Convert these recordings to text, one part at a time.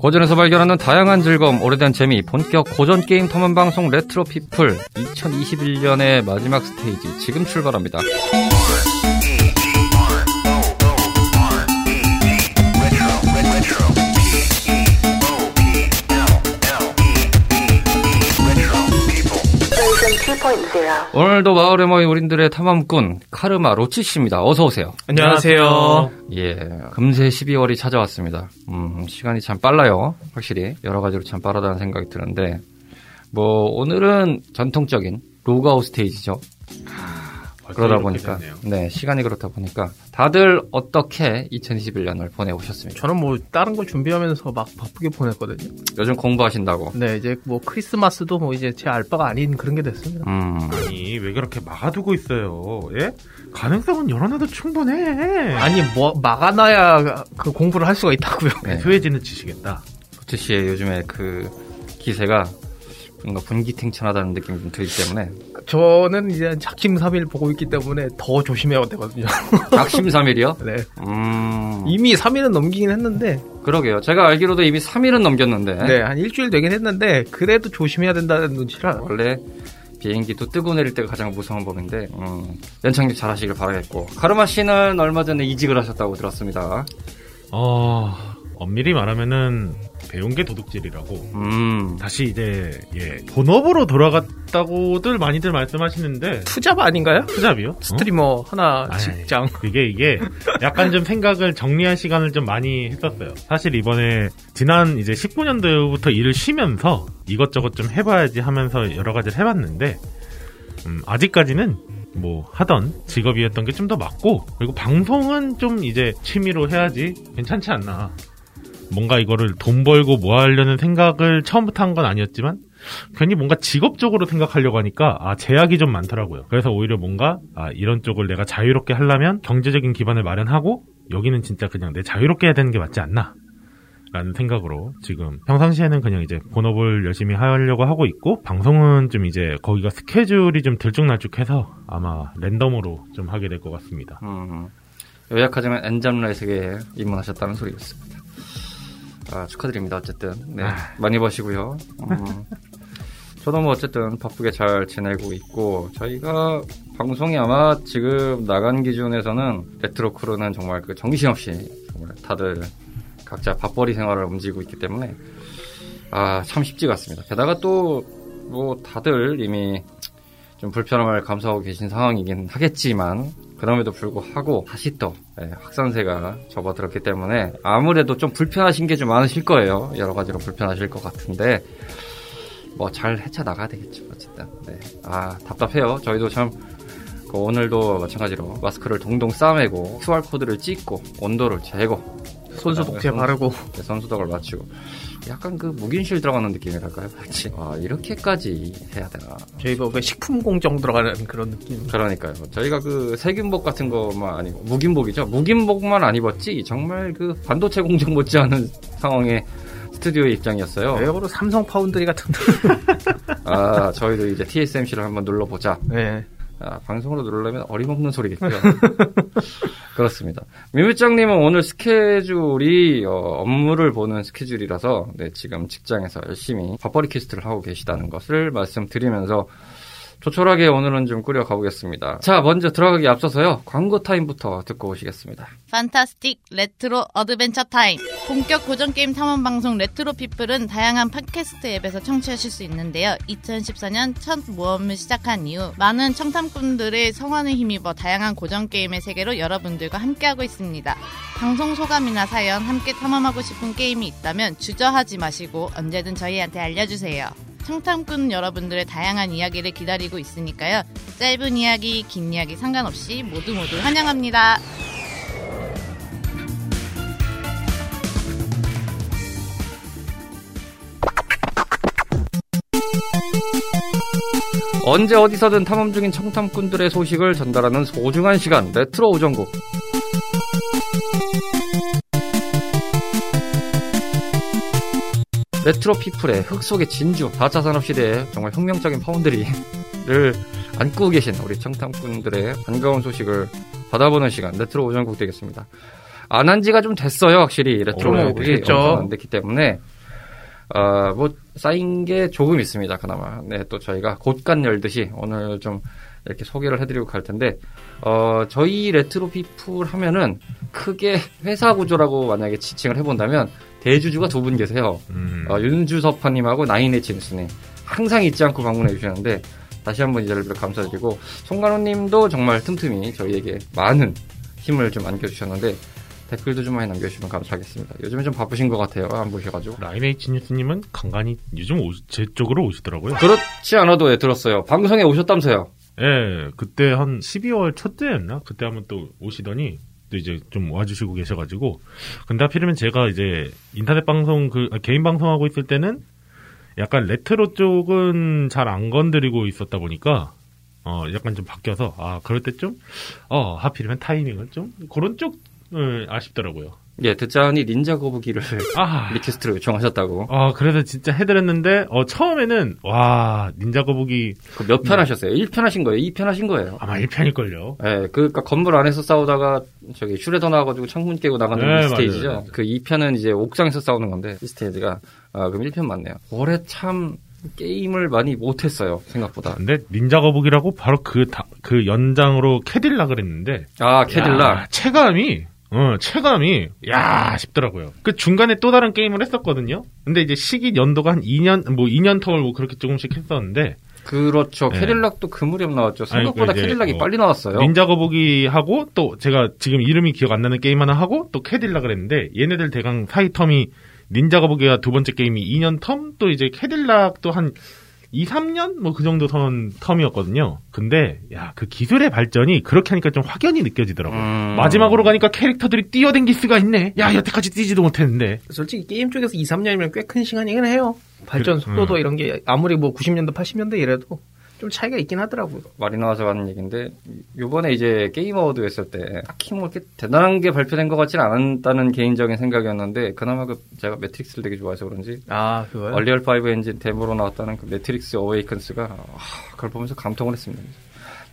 고전에서 발견하는 다양한 즐거움, 오래된 재미, 본격 고전 게임 탐험 방송 레트로 피플 2021년의 마지막 스테이지 지금 출발합니다. 오늘도 마을에 모인 우리들의 탐험꾼 카르마 로치 씨입니다. 어서 오세요. 안녕하세요. 예, 금세 12월이 찾아왔습니다. 음, 시간이 참 빨라요. 확실히 여러 가지로 참 빠르다는 생각이 드는데 뭐 오늘은 전통적인 로그아웃 스테이지죠. 그러다 보니까 됐네요. 네 시간이 그렇다 보니까 다들 어떻게 2021년을 보내오셨습니까? 저는 뭐 다른 거 준비하면서 막 바쁘게 보냈거든요. 요즘 공부하신다고. 네, 이제 뭐 크리스마스도 뭐 이제 제 알바가 아닌 그런 게 됐습니다. 음, 아니 왜 그렇게 막아두고 있어요? 예? 가능성은 열어놔도 충분해. 아니 뭐 막아놔야 그 공부를 할 수가 있다고요. 네. 소외지는 치시겠다. 도트 씨의 요즘에 그 기세가 뭔가 분기탱천하다는 느낌이 좀 들기 때문에 저는 이제 작심삼일 보고 있기 때문에 더 조심해야 되거든요. 작심삼일이요? 네. 음, 이미 3일은 넘기긴 했는데, 그러게요. 제가 알기로도 이미 3일은 넘겼는데 네, 한 일주일 되긴 했는데, 그래도 조심해야 된다는 눈치라. 원래 비행기도 뜨고 내릴 때가 가장 무서운 법인데 음, 연착륙 잘하시길 바라겠고 카르마 씨는 얼마 전에 이직을 하셨다고 들었습니다. 어 엄밀히 말하면은 배운 게 도둑질이라고. 음, 다시 이제 예 본업으로 돌아갔다고들 많이들 말씀하시는데 투잡 아닌가요? 투잡이요? 어? 스트리머 하나 아이, 직장. 그게 이게 약간 좀 생각을 정리할 시간을 좀 많이 했었어요. 사실 이번에 지난 이제 19년도부터 일을 쉬면서 이것저것 좀 해봐야지 하면서 여러 가지를 해봤는데 음, 아직까지는 뭐 하던 직업이었던 게 좀 더 맞고 그리고 방송은 좀 이제 취미로 해야지 괜찮지 않나. 뭔가 이거를 돈 벌고 뭐 하려는 생각을 처음부터 한 건 아니었지만 괜히 뭔가 직업적으로 생각하려고 하니까 아 제약이 좀 많더라고요. 그래서 오히려 뭔가 아 이런 쪽을 내가 자유롭게 하려면 경제적인 기반을 마련하고 여기는 진짜 그냥 내 자유롭게 해야 되는 게 맞지 않나. 라는 생각으로 지금 평상시에는 그냥 이제 본업을 열심히 하려고 하고 있고 방송은 좀 이제 거기가 스케줄이 좀 들쭉날쭉해서 아마 랜덤으로 좀 하게 될 것 같습니다. 음, 요약하자면 N잡러의 세계에 입문하셨다는 소리였습니다. 아, 축하드립니다. 어쨌든 네, 아. 많이 버시고요. 음, 저도 뭐 어쨌든 바쁘게 잘 지내고 있고 저희가 방송이 아마 지금 나간 기준에서는 레트로 크루는 정말 그 정신없이 정말 다들 각자 밥벌이 생활을 움직이고 있기 때문에 아 참 쉽지가 않습니다. 게다가 또 뭐 다들 이미 좀 불편함을 감수하고 계신 상황이긴 하겠지만 그럼에도 불구하고 다시 또 예, 확산세가 접어들었기 때문에 아무래도 좀 불편하신 게 좀 많으실 거예요. 여러 가지로 불편하실 것 같은데 뭐 잘 헤쳐 나가야 되겠죠. 어쨌든 네. 아 답답해요. 저희도 참그 오늘도 마찬가지로 마스크를 동동 싸매고 QR 코드를 찍고 온도를 재고 손수 독제 손- 바르고. 네, 선수덕을 맞추고 약간 그 무균실 들어가는 느낌이랄까요? 아 이렇게까지 해야 되나? 저희 뭐왜 식품 공정 들어가는 그런 느낌. 그러니까요. 저희가 그 세균복 같은 것만 아니고 무균복이죠. 무균복만 안 입었지 정말 그 반도체 공정 못지않은 상황의 스튜디오의 입장이었어요. 외국으로 삼성 파운드리 같은. 아 저희도 이제 TSMC를 한번 눌러보자. 네. 아, 방송으로 누르려면 어림없는 소리겠고요. 그렇습니다. 미미짱님은 오늘 스케줄이 어, 업무를 보는 스케줄이라서 네, 지금 직장에서 열심히 밥벌이 퀘스트를 하고 계시다는 것을 말씀드리면서 조촐하게 오늘은 좀 꾸려 가보겠습니다. 자, 먼저 들어가기 앞서서요. 광고 타임부터 듣고 오시겠습니다. Fantastic Retro Adventure Time. 본격 고전 게임 탐험 방송 레트로 피플은 다양한 팟캐스트 앱에서 청취하실 수 있는데요. 2014년 첫 모험을 시작한 이후 많은 청탐꾼들의 성원을 힘입어 다양한 고전 게임의 세계로 여러분들과 함께하고 있습니다. 방송 소감이나 사연, 함께 탐험하고 싶은 게임이 있다면 주저하지 마시고 언제든 저희한테 알려주세요. 청탐꾼 여러분들의 다양한 이야기를 기다리고 있으니까요. 짧은 이야기, 긴 이야기 상관없이 모두 모두 환영합니다. 언제 어디서든 탐험 중인 청탐꾼들의 소식을 전달하는 소중한 시간 레트로 우정국 레트로 피플의 흙 속의 진주 4차 산업시대의 정말 혁명적인 파운드리를 안고 계신 우리 청탐꾼들의 반가운 소식을 받아보는 시간 레트로 우정국 되겠습니다. 안 한 지가 좀 됐어요 확실히 레트로 우, 우정국이 그랬죠. 엄청 안 됐기 때문에 어, 뭐 쌓인 게 조금 있습니다. 그나마. 네, 또 저희가 곳간 열듯이 오늘 좀 이렇게 소개를 해드리고 갈 텐데 어, 저희 레트로 피플 하면은 크게 회사 구조라고 만약에 지칭을 해본다면 대주주가 두 분 계세요. 음. 어, 윤주섭파님하고 나인에치 뉴스님 항상 잊지 않고 방문해 주시는데 다시 한번 이 자리를 감사드리고 송간호님도 정말 틈틈이 저희에게 많은 힘을 좀 안겨주셨는데 댓글도 좀 많이 남겨주시면 감사하겠습니다. 요즘에 좀 바쁘신 것 같아요. 안 보셔가지고. 라인H 뉴스님은 간간히 요즘 오- 제 쪽으로 오시더라고요. 그렇지 않아도 예, 들었어요. 방송에 오셨다면서요. 예, 그때 한 12월 초때였나? 그때 한번 또 오시더니 또 이제 좀 와주시고 계셔가지고 근데 하필이면 제가 이제 인터넷 방송 그 아, 개인 방송하고 있을 때는 약간 레트로 쪽은 잘 안 건드리고 있었다 보니까 어 약간 좀 바뀌어서 아 그럴 때 좀 어 하필이면 타이밍을 좀 그런 쪽을 아쉽더라고요. 예, 듣자니 닌자 거북이를 아 request로 요청하셨다고. 어, 그래서 진짜 해드렸는데, 어, 처음에는, 와, 닌자 거북이 그 몇편 하셨어요? 1편 하신 거예요? 2편 하신 거예요? 아마 1편일걸요. 예, 그, 그니까 건물 안에서 싸우다가 저기 슈레더 나와가지고 창문 깨고 나가는 네, 이 스테이지죠. 맞아요. 그 2편은 이제 옥상에서 싸우는 건데, 이 스테이지가. 아, 그럼 1편 맞네요. 올해 참 게임을 많이 못했어요, 생각보다. 근데 닌자 거북이라고 바로 그, 다, 그 연장으로 캐딜락을 했는데, 아, 캐딜락. 야, 체감이, 어, 체감이, 야, 싶더라고요. 그 중간에 또 다른 게임을 했었거든요? 근데 이제 시기 연도가 한 2년, 뭐 2년 터울 뭐 그렇게 조금씩 했었는데, 그렇죠. 네. 캐딜락도 그 무렵 나왔죠. 생각보다 아니, 그 캐딜락이 뭐 빨리 나왔어요. 닌자 거북이 하고, 또 제가 지금 이름이 기억 안 나는 게임 하나 하고, 또 캐딜락을 했는데, 얘네들 대강 사이 텀이, 닌자 거북이가 두 번째 게임이 2년 텀, 또 이제 캐딜락도 한 2, 3년? 뭐 그 정도 텀, 텀이었거든요. 근데, 야, 그 기술의 발전이 그렇게 하니까 좀 확연히 느껴지더라고요. 음. 마지막으로 가니까 캐릭터들이 뛰어댕길 수가 있네. 야, 여태까지 뛰지도 못했는데. 솔직히 게임 쪽에서 2, 3년이면 꽤 큰 시간이긴 해요. 발전 그- 속도도 음. 이런 게 아무리 뭐 90년대, 80년대 이래도 좀 차이가 있긴 하더라고요. 말이 나와서 하는 얘기인데 요번에 이제 게임 award 했을 때 딱히 뭐 이렇게 대단한 게 발표된 것 같지는 않았다는 개인적인 생각이었는데 그나마 그 제가 매트릭스를 되게 좋아해서 그런지 아, 그거요? 언리얼 5 엔진 데모로 나왔다는 그 매트릭스 어웨이큰스가 아, 그걸 보면서 감동을 했습니다.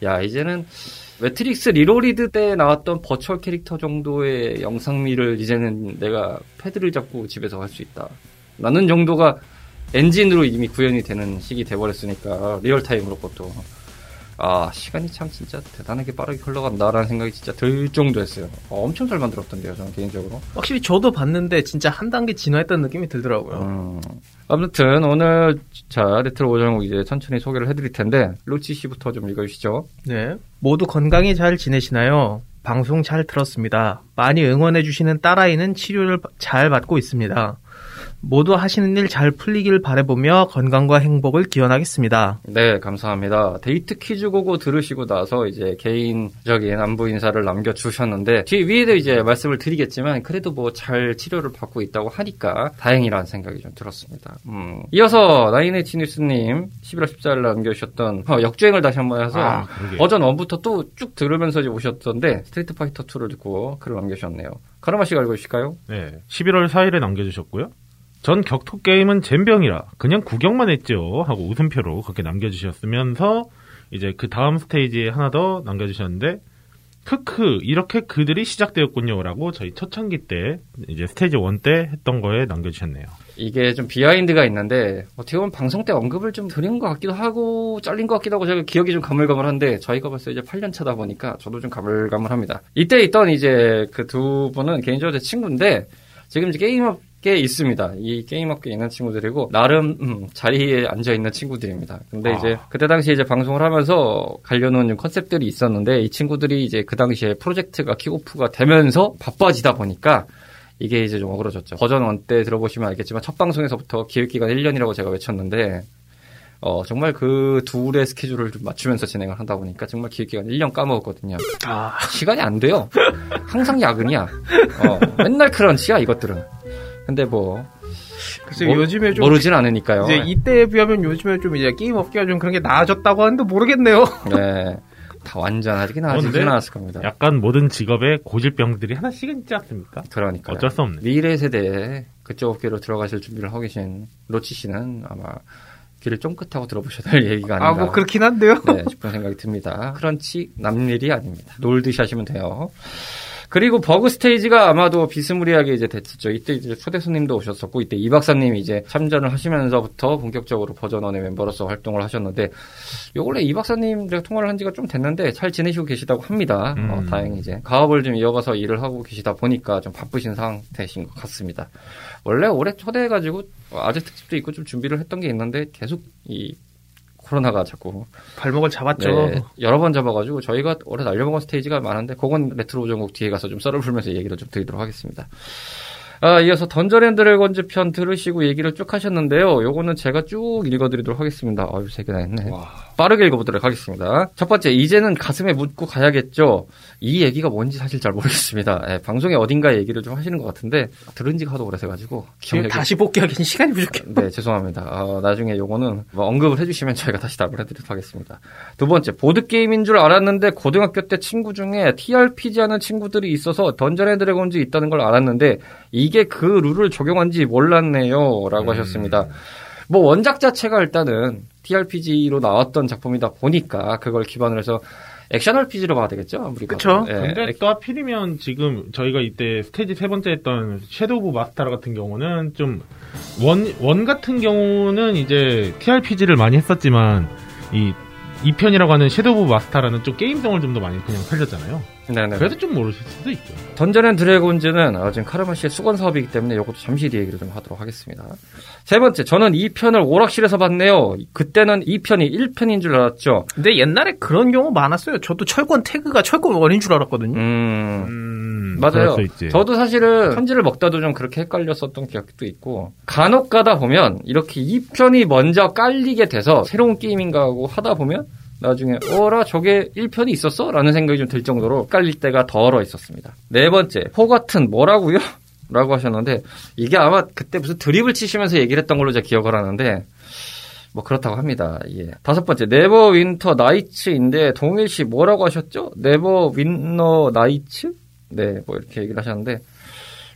야 이제는 매트릭스 리로디드 때 나왔던 virtual 캐릭터 정도의 영상미를 이제는 내가 패드를 잡고 집에서 할 수 있다. 라는 정도가 엔진으로 이미 구현이 되는 시기 돼버렸으니까 real-time으로 것도 아 시간이 참 진짜 대단하게 빠르게 흘러간다라는 생각이 진짜 들 정도였어요. 어, 엄청 잘 만들었던데요, 저는 개인적으로. 확실히 저도 봤는데 진짜 한 단계 진화했다는 느낌이 들더라고요. 음. 아무튼 오늘 자 레트로 우정국 이제 천천히 소개를 해드릴 텐데 루치 씨부터 좀 읽어주시죠. 네. 모두 건강히 잘 지내시나요? 방송 잘 들었습니다. 많이 응원해주시는 딸아이는 치료를 잘 받고 있습니다. 모두 하시는 일 잘 풀리길 바라보며 건강과 행복을 기원하겠습니다. 네, 감사합니다. 데이트 퀴즈 고고 들으시고 나서 이제 개인적인 안부 인사를 남겨주셨는데, 뒤 위에도 이제 말씀을 드리겠지만, 그래도 뭐 잘 치료를 받고 있다고 하니까 다행이라는 생각이 좀 들었습니다. 음. 이어서 나인에치 뉴스님 11월 14일 남겨주셨던 어, 역주행을 다시 한번 해서 아. 버전 1부터 또 쭉 들으면서 이제 오셨던데, 스트리트 파이터 2를 듣고 글을 남겨주셨네요. 카르마 씨가 읽어주실까요? 네. 11월 4일에 남겨주셨고요. 전 격투 게임은 젬병이라 그냥 구경만 했죠 하고 웃음표로 그렇게 남겨주셨으면서 이제 그 다음 스테이지에 하나 더 남겨주셨는데 크크 이렇게 그들이 시작되었군요라고 저희 초창기 때 이제 스테이지 1 때 했던 거에 남겨주셨네요. 이게 좀 비하인드가 있는데 어떻게 보면 방송 때 언급을 좀 드린 것 같기도 하고 잘린 것 같기도 하고 제가 기억이 좀 가물가물한데 저희가 벌써 이제 8년 차다 보니까 저도 좀 가물가물합니다. 이때 있던 이제 그 두 분은 개인적으로 제 친구인데 지금 이제 게임업 계에 있습니다. 이 게임업계에 있는 친구들이고 나름 음, 자리에 앉아 있는 친구들입니다. 근데 아. 이제 그때 당시에 이제 방송을 하면서 가려놓은 컨셉들이 있었는데 이 친구들이 이제 그 당시에 프로젝트가 킥오프가 되면서 바빠지다 보니까 이게 이제 좀 어그러졌죠. 버전 1 때 들어보시면 알겠지만 첫 방송에서부터 기획기간 1년이라고 제가 외쳤는데 어, 정말 그 둘의 스케줄을 좀 맞추면서 진행을 하다 보니까 정말 기획기간 1년 까먹었거든요. 아, 시간이 안 돼요. 항상 야근이야. 어, 맨날 crunch야 이것들은. 근데 뭐 글쎄 모- 요즘에 좀 모르진 않으니까요. 이제 이때에 비하면 요즘에 좀 이제 게임 업계가 좀 그런 게 나아졌다고 하는데 모르겠네요. 네. 다 완전하게 나아지진 근데 않았을 겁니다. 약간 모든 직업에 고질병들이 하나씩은 있지 않습니까? 그러니까 어쩔 수 없네. 미래 세대에 그쪽 업계로 들어가실 준비를 하고 계신 로치 씨는 아마 귀를 쫑긋하고 들어보셔야 될 얘기가 아닌가. 아, 뭐 그렇긴 한데요. 네, 싶은 생각이 듭니다. crunch 남일이 아닙니다. 놀듯이 하시면 돼요. 그리고 버그 스테이지가 아마도 비스무리하게 이제 됐었죠. 이때 이제 초대 손님도 오셨었고 이때 이 박사님이 이제 참전을 하시면서부터 본격적으로 버전원의 멤버로서 활동을 하셨는데 요 원래 이 박사님 제가 통화를 한 지가 좀 됐는데 잘 지내시고 계시다고 합니다. 어, 음. 다행히 이제 가업을 좀 이어가서 일을 하고 계시다 보니까 좀 바쁘신 상태신 것 같습니다. 원래 올해 초대해가지고 아재 특집도 있고 좀 준비를 했던 게 있는데 계속 이 코로나가 자꾸 발목을 잡았죠. 네, 여러 번 잡아가지고 저희가 올해 날려먹은 스테이지가 많은데 그건 레트로 오전곡 뒤에 가서 좀 썰을 풀면서 얘기를 좀 드리도록 하겠습니다. 아, 이어서 던전 앤 드래곤즈 편 들으시고 얘기를 쭉 하셨는데요. 요거는 제가 쭉 읽어드리도록 하겠습니다. 아유, 세 개나 했네. 빠르게 읽어보도록 하겠습니다. 첫 번째, 이제는 가슴에 묻고 가야겠죠. 이 얘기가 뭔지 사실 잘 모르겠습니다. 예, 방송에 어딘가 얘기를 좀 하시는 것 같은데 들은 지가 하도 오래돼가지고 기억력이- 다시 복귀하기는 시간이 부족해. 네, 죄송합니다. 아, 나중에 요거는 뭐 언급을 해주시면 저희가 다시 답을 해드리도록 하겠습니다. 두 번째, 보드게임인 줄 알았는데 고등학교 때 친구 중에 TRPG 하는 친구들이 있어서 던전 앤 드래곤즈 있다는 걸 알았는데 이게 그 룰을 적용한지 몰랐네요. 라고 하셨습니다. 뭐 원작 자체가 일단은 TRPG로 나왔던 작품이다 보니까 그걸 기반으로 해서 액션 RPG로 봐야 되겠죠? 아무리. 그쵸. 예, 근데 또 하필이면 지금 저희가 이때 스테이지 세 번째 했던 섀도우 오버 미스타라 같은 경우는 좀 one, one 같은 경우는 이제 TRPG를 많이 했었지만 이 2편이라고 하는 섀도우 오버 미스타라는 좀 게임성을 좀 더 많이 그냥 살렸잖아요. 네네. 그래도 좀 모르실 수도 있죠. 던전 앤 드래곤즈는 어, 지금 카르마 씨의 숙원 사업이기 때문에 이것도 잠시 뒤에 얘기를 좀 하도록 하겠습니다. 세 번째, 저는 2편을 오락실에서 봤네요. 그때는 2편이 1편인 줄 알았죠. 근데 옛날에 그런 경우 많았어요. 저도 철권 태그가 철권 one인 줄 알았거든요. 음, 음, 맞아요. 저도 사실은 편지를 먹다도 좀 그렇게 헷갈렸었던 기억도 있고 간혹 가다 보면 이렇게 2편이 먼저 깔리게 돼서 새로운 게임인가 하고 하다 보면 나중에 어라 저게 1편이 있었어? 라는 생각이 좀 들 정도로 깔릴 때가 더러 있었습니다. 네 번째 포 같은 뭐라고요? 라고 하셨는데 이게 아마 그때 무슨 드립을 치시면서 얘기를 했던 걸로 제가 기억을 하는데 뭐 그렇다고 합니다. 예. 다섯 번째 네버 윈터 나이츠인데 동일 씨 뭐라고 하셨죠? 네버 윈너 나이츠? 네, 뭐 이렇게 얘기를 하셨는데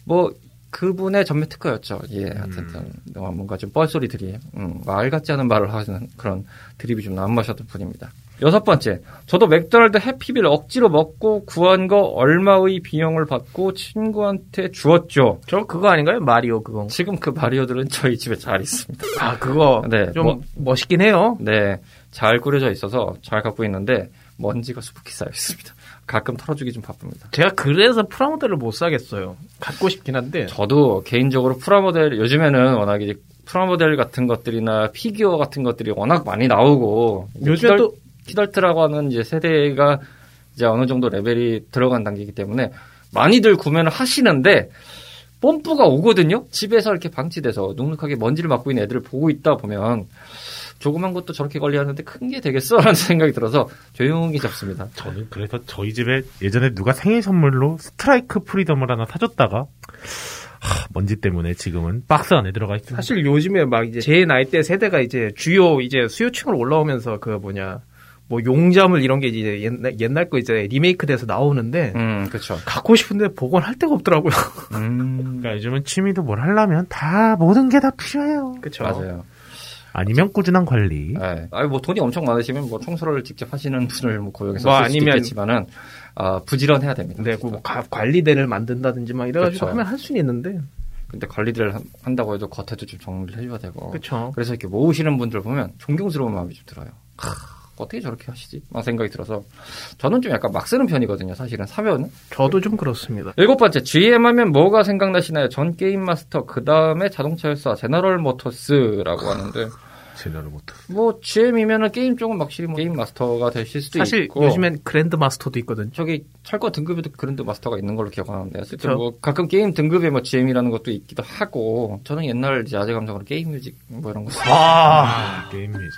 뭐 그분의 전매 특허였죠. 예, 하여튼 어, 뭔가 좀 뻘소리들이 음, 말 같지 않은 말을 하는 그런 드립이 좀 남으셨던 분입니다. 여섯 번째, 저도 맥도날드 해피빌 억지로 먹고 구한 거 얼마의 비용을 받고 친구한테 주었죠. 저 그거 아닌가요? 마리오 그거. 지금 그 마리오들은 저희 집에 잘 있습니다. 아 그거 네, 좀 뭐- 멋있긴 해요. 네, 잘 꾸려져 있어서 잘 갖고 있는데 먼지가 수북히 쌓여 있습니다. 가끔 털어주기 좀 바쁩니다. 제가 그래서 프라모델을 못 사겠어요. 갖고 싶긴 한데. 저도 개인적으로 프라모델 요즘에는 워낙 이제 프라모델 같은 것들이나 피규어 같은 것들이 워낙 많이 나오고 요즘에 또 키덜트라고 하는 이제 세대가 이제 어느 정도 레벨이 들어간 단계이기 때문에 많이들 구매를 하시는데 뽐뿌가 오거든요. 집에서 이렇게 방치돼서 눅눅하게 먼지를 맞고 있는 애들을 보고 있다 보면 조그만 것도 저렇게 관리하는데 큰 게 되겠어 라는 생각이 들어서 조용히 잡습니다. 저는 그래서 저희 집에 예전에 누가 생일 선물로 스트라이크 프리덤을 하나 사줬다가 하, 먼지 때문에 지금은 박스 안에 들어가 있습니다. 사실 요즘에 막 이제 제 나이 대 세대가 이제 주요 이제 수요층으로 올라오면서 그 뭐냐 뭐 용자물 이런 게 이제 옛날 옛날 거 이제 리메이크돼서 나오는데 음, 그렇죠. 갖고 싶은데 복원할 데가 없더라고요. 음, 그러니까 요즘은 취미도 뭘 하려면 다 모든 게 다 필요해요. 그렇죠. 맞아요. 아니면 꾸준한 관리. 네. 아니 뭐 돈이 엄청 많으시면 뭐 청소를 직접 하시는 분을 뭐 고용해서 뭐 아니면- 있겠지만 아, 부지런해야 됩니다. 네, 뭐 가- 관리대를 만든다든지 막 이래가지고 그렇죠. 하면 할 수는 있는데. 근데 관리를 한- 한다고 해도 겉에도 좀 정리를 해줘야 되고. 그렇죠. 그래서 이렇게 모으시는 분들 보면 존경스러운 마음이 좀 들어요. 하, 어떻게 저렇게 하시지? 막 생각이 들어서 저는 좀 약간 막 쓰는 편이거든요. 사실은 사면 저도 좀 그렇습니다. 일곱 번째 GM 하면 뭐가 생각나시나요? 전 game master 그 다음에 자동차 회사 제너럴 모터스라고 하는데 제대로 못. 뭐 GM이면은 게임 쪽은 확실히 뭐 game master가 되실 수도 사실 있고 요즘엔 grand master도 있거든요. 저기 철권 등급에도 grand master가 있는 걸로 기억하는데 어쨌든 그쵸. 뭐 가끔 게임 등급에 뭐 GM이라는 것도 있기도 하고 저는 옛날 이제 아재 감성으로 game music 뭐 이런 거 아, 아, game music.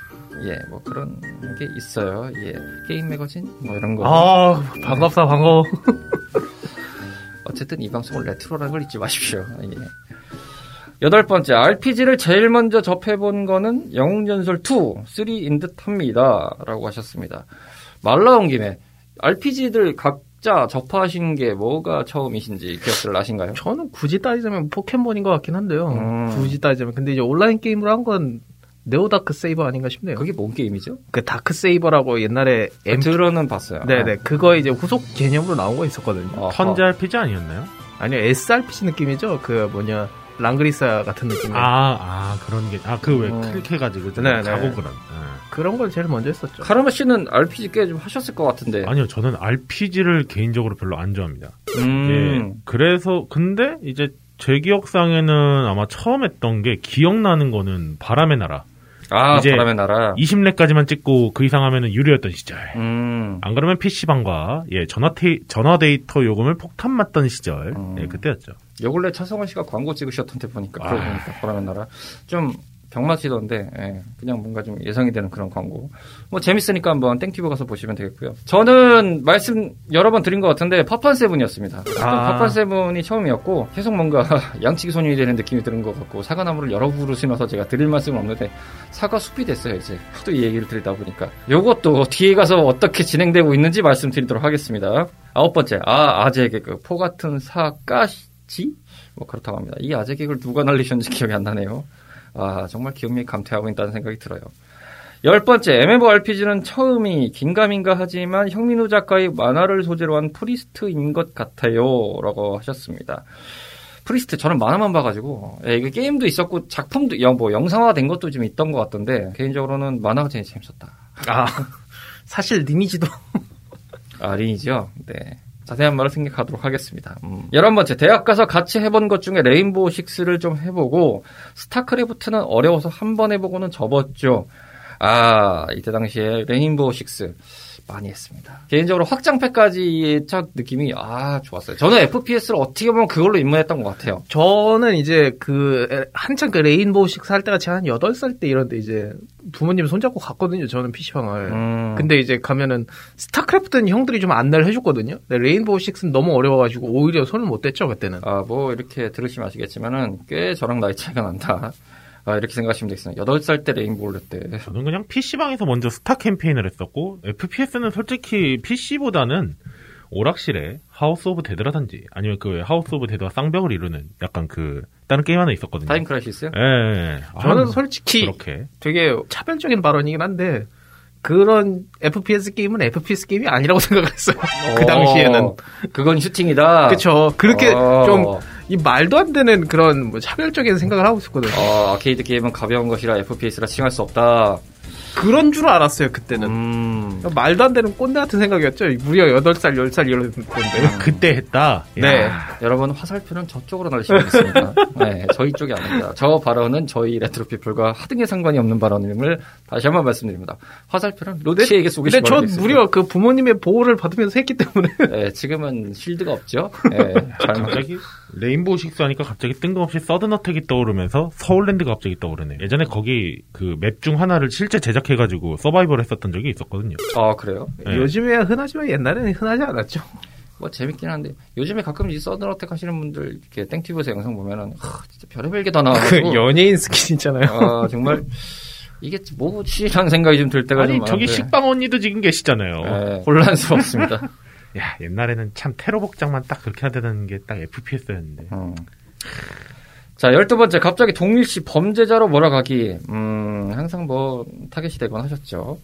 예, 뭐 그런 게 있어요. 예, game magazine 뭐 이런 거. 아 반갑다 반가워. 어쨌든 이 방송을 레트로라는 걸 잊지 마십시오. 예. 여덟 번째, RPG를 제일 먼저 접해본 거는 영웅전설 2, 3인 듯 합니다. 라고 하셨습니다. 말 나온 김에, RPG들 각자 접하신 게 뭐가 처음이신지 기억들 나신가요? 저는 굳이 따지자면 포켓몬인 것 같긴 한데요. 음. 굳이 따지자면 근데 이제 온라인 게임으로 한 건 네오 다크 세이버 아닌가 싶네요. 그게 뭔 게임이죠? 그 다크 세이버라고 옛날에 이름 들어는 봤어요. 네네 그거 이제 후속 개념으로 나온 거 있었거든요. 어. turn제 RPG 아니었나요? 아니요 SRPG 느낌이죠. 그 뭐냐 랑그릿사 같은 느낌. 아, 아, 그런 게, 아, 그왜 어. 클릭해가지고 좀 네, 네. 가고 그런. 예. 그런 걸 제일 먼저 했었죠. 카르마 씨는 RPG 꽤 좀 하셨을 것 같은데. 아니요, 저는 RPG를 개인적으로 별로 안 좋아합니다. 음. 예, 그래서 근데 이제 제 기억상에는 아마 처음 했던 게 기억나는 거는 바람의 나라. 아, 이제 바람의 나라. 20렙까지만 찍고 그 이상 하면은 유료였던 시절. 음. 안 그러면 PC방과 예, 전화 테 전화 데이터 요금을 폭탄 맞던 시절. 음. 예, 그때였죠. 요 근래 차성원 씨가 광고 찍으셨던데 보니까 그러고 아. 보니까 바람의 나라. 좀 병맛이던데 예, 그냥 뭔가 좀 예상이 되는 그런 광고. 뭐 재밌으니까 한번 땡튜브 가서 보시면 되겠고요. 저는 말씀 여러 번 드린 것 같은데 파판 seven이었습니다. 아. 파판 seven이 처음이었고 계속 뭔가 양치기 소년이 되는 느낌이 드는 것 같고 사과나무를 여러 그루 심어서 제가 드릴 말씀은 없는데 사과 숲이 됐어요 이제. 하도 이 얘기를 드리다 보니까. 요것도 뒤에 가서 어떻게 진행되고 있는지 말씀드리도록 하겠습니다. 아홉 번째 아 아재 개그. Forgotten Saga지 뭐 그렇다고 합니다. 이 아재 개그를 누가 날리셨는지 기억이 안 나네요. 아 정말 기억력이 감퇴하고 있다는 생각이 들어요. 열 번째 MMORPG는 처음이 긴가민가 하지만 형민우 작가의 만화를 소재로 한 프리스트인 것 같아요 라고 하셨습니다. Priest 저는 만화만 봐가지고 예, 이게 게임도 있었고 작품도 영- 뭐 영상화된 것도 좀 있던 것 같던데 개인적으로는 만화가 제일 재밌었다. 아 사실 Lineage도 아, 린이죠. 네. 자세한 말을 생각하도록 하겠습니다. 음. 11번째, 대학 가서 같이 해본 것 중에 Rainbow Six를 좀 해보고, StarCraft는 어려워서 한 번 해보고는 접었죠. 아, 이때 당시에 Rainbow Six 많이 했습니다. 개인적으로 확장팩까지의 첫 느낌이, 아, 좋았어요. 저는 FPS를 어떻게 보면 그걸로 입문했던 것 같아요. 저는 이제 그 에, 한창 그 Rainbow Six 할 때가 제가 한 8살 때 이런데 이제 부모님 손잡고 갔거든요. 저는 PC방을. 음. 근데 이제 가면은 StarCraft는 형들이 좀 안내를 해줬거든요. Rainbow Six는 너무 어려워가지고 오히려 손을 못 댔죠 그때는. 아, 뭐, 이렇게 들으시면 아시겠지만은, 꽤 저랑 나이 차이가 난다. 아, 이렇게 생각하시면 되겠습니다. 8살 때 Rainbow를 할 때. 저는 그냥 PC방에서 먼저 스타 캠페인을 했었고, FPS는 솔직히 PC보다는 오락실에 House of Dead라든지, 아니면 그 House of Dead와 쌍벽을 이루는 약간 그, 다른 게임 하나 있었거든요. Time Crisis요? 예, 예, 예. 저는 아, 솔직히 그렇게. 되게 차별적인 발언이긴 한데 그런 FPS 게임은 FPS 게임이 아니라고 생각했어요. 그 당시에는. 어, 그건 슈팅이다. 그쵸. 그렇게 어. 좀 이 말도 안 되는 그런 뭐 차별적인 생각을 하고 있었거든요. 어, 아케이드 게임은 가벼운 것이라 FPS라 칭할 수 없다. 그런 줄 알았어요, 그때는. 음. 말도 안 되는 꼰대 같은 생각이었죠. 무려 8살, 10살 이런 건데. 그때 했다. 네. 야, 여러분 화살표는 저쪽으로 날리시면 되겠습니다. 네, 저희 쪽이 아닙니다. 저 발언은 저희 레트로피플과 하등의 상관이 없는 발언임을 다시 한번 말씀드립니다. 화살표는 로치에게 근데 쏘기시면 저 무려 그 부모님의 보호를 받으면서 했기 때문에. 네, 지금은 shield가 없죠. 네, 잘 갑자기 Rainbow 식스 하니까 갑자기 뜬금없이 Sudden Attack이 떠오르면서 서울랜드가 갑자기 떠오르네. 예전에 거기 그 map 중 하나를 실제 제작해가지고 서바이벌 했었던 적이 있었거든요. 아 그래요? 네. 요즘에 흔하지만 옛날에는 흔하지 않았죠. 뭐 재밌긴 한데 요즘에 가끔 이 Sudden Attack 하시는 분들 이렇게 땡튜브에서 영상 보면은 하, 진짜 별의별 게 다 나와가지고 그 연예인 스킨 있잖아요. 아, 정말 이게 뭐지라는 생각이 좀 들 때가 아니 좀 저기 많은데. 식빵 언니도 지금 계시잖아요. 네, 혼란스럽습니다. 야 옛날에는 참 테러 복장만 딱 그렇게 해야 되는 게딱 FPS였는데. 음. 자, 열두 번째, 갑자기 동일시 범죄자로 몰아가기. 음, 항상 뭐, 타겟이 되곤 하셨죠.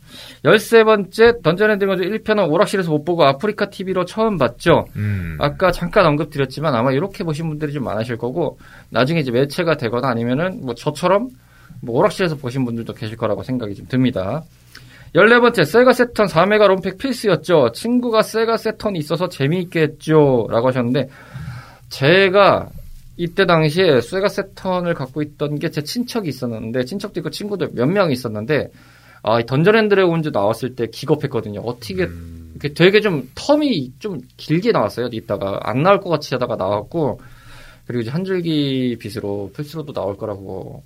열세 번째, Dungeons & Dragons 1편은 오락실에서 못 보고 아프리카 TV로 처음 봤죠. 음. 아까 잠깐 언급드렸지만 아마 이렇게 보신 분들이 좀 많으실 거고, 나중에 이제 매체가 되거나 아니면은 뭐 저처럼 뭐 오락실에서 보신 분들도 계실 거라고 생각이 좀 듭니다. 14번째, Sega Saturn 4메가 ROM팩 필수였죠. 친구가 Sega Saturn이 있어서 재미있게 했죠. 라고 하셨는데, 제가 이때 당시에 Sega Saturn을 갖고 있던 게 제 친척이 있었는데, 친척도 있고 친구들 몇 명이 있었는데, 아, 이 Dungeons & Dragons 나왔을 때 기겁했거든요. 어떻게, 음. 되게 좀 term이 좀 길게 나왔어요. 이따가 안 나올 것 같이 하다가 나왔고, 그리고 이제 한 줄기 빛으로 플스로도 나올 거라고,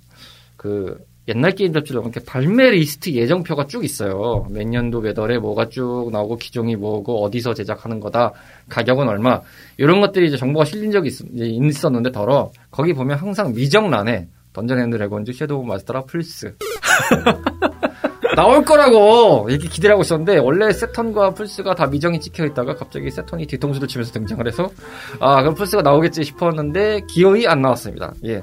그, 옛날 게임 잡지로 이렇게 발매 리스트 예정표가 쭉 있어요. 몇 년도 몇 월에 뭐가 쭉 나오고 기종이 뭐고 어디서 제작하는 거다 가격은 얼마 이런 것들이 이제 정보가 실린 적이 있, 있었는데 더러 거기 보면 항상 미정란에 Dungeons & Dragons Shadow Master라 플스 나올 거라고 이렇게 기대를 하고 있었는데 원래 Saturn과 플스가 다 미정이 찍혀 있다가 갑자기 Saturn이 뒤통수를 치면서 등장을 해서 아 그럼 플스가 나오겠지 싶었는데 기어이 안 나왔습니다. 예.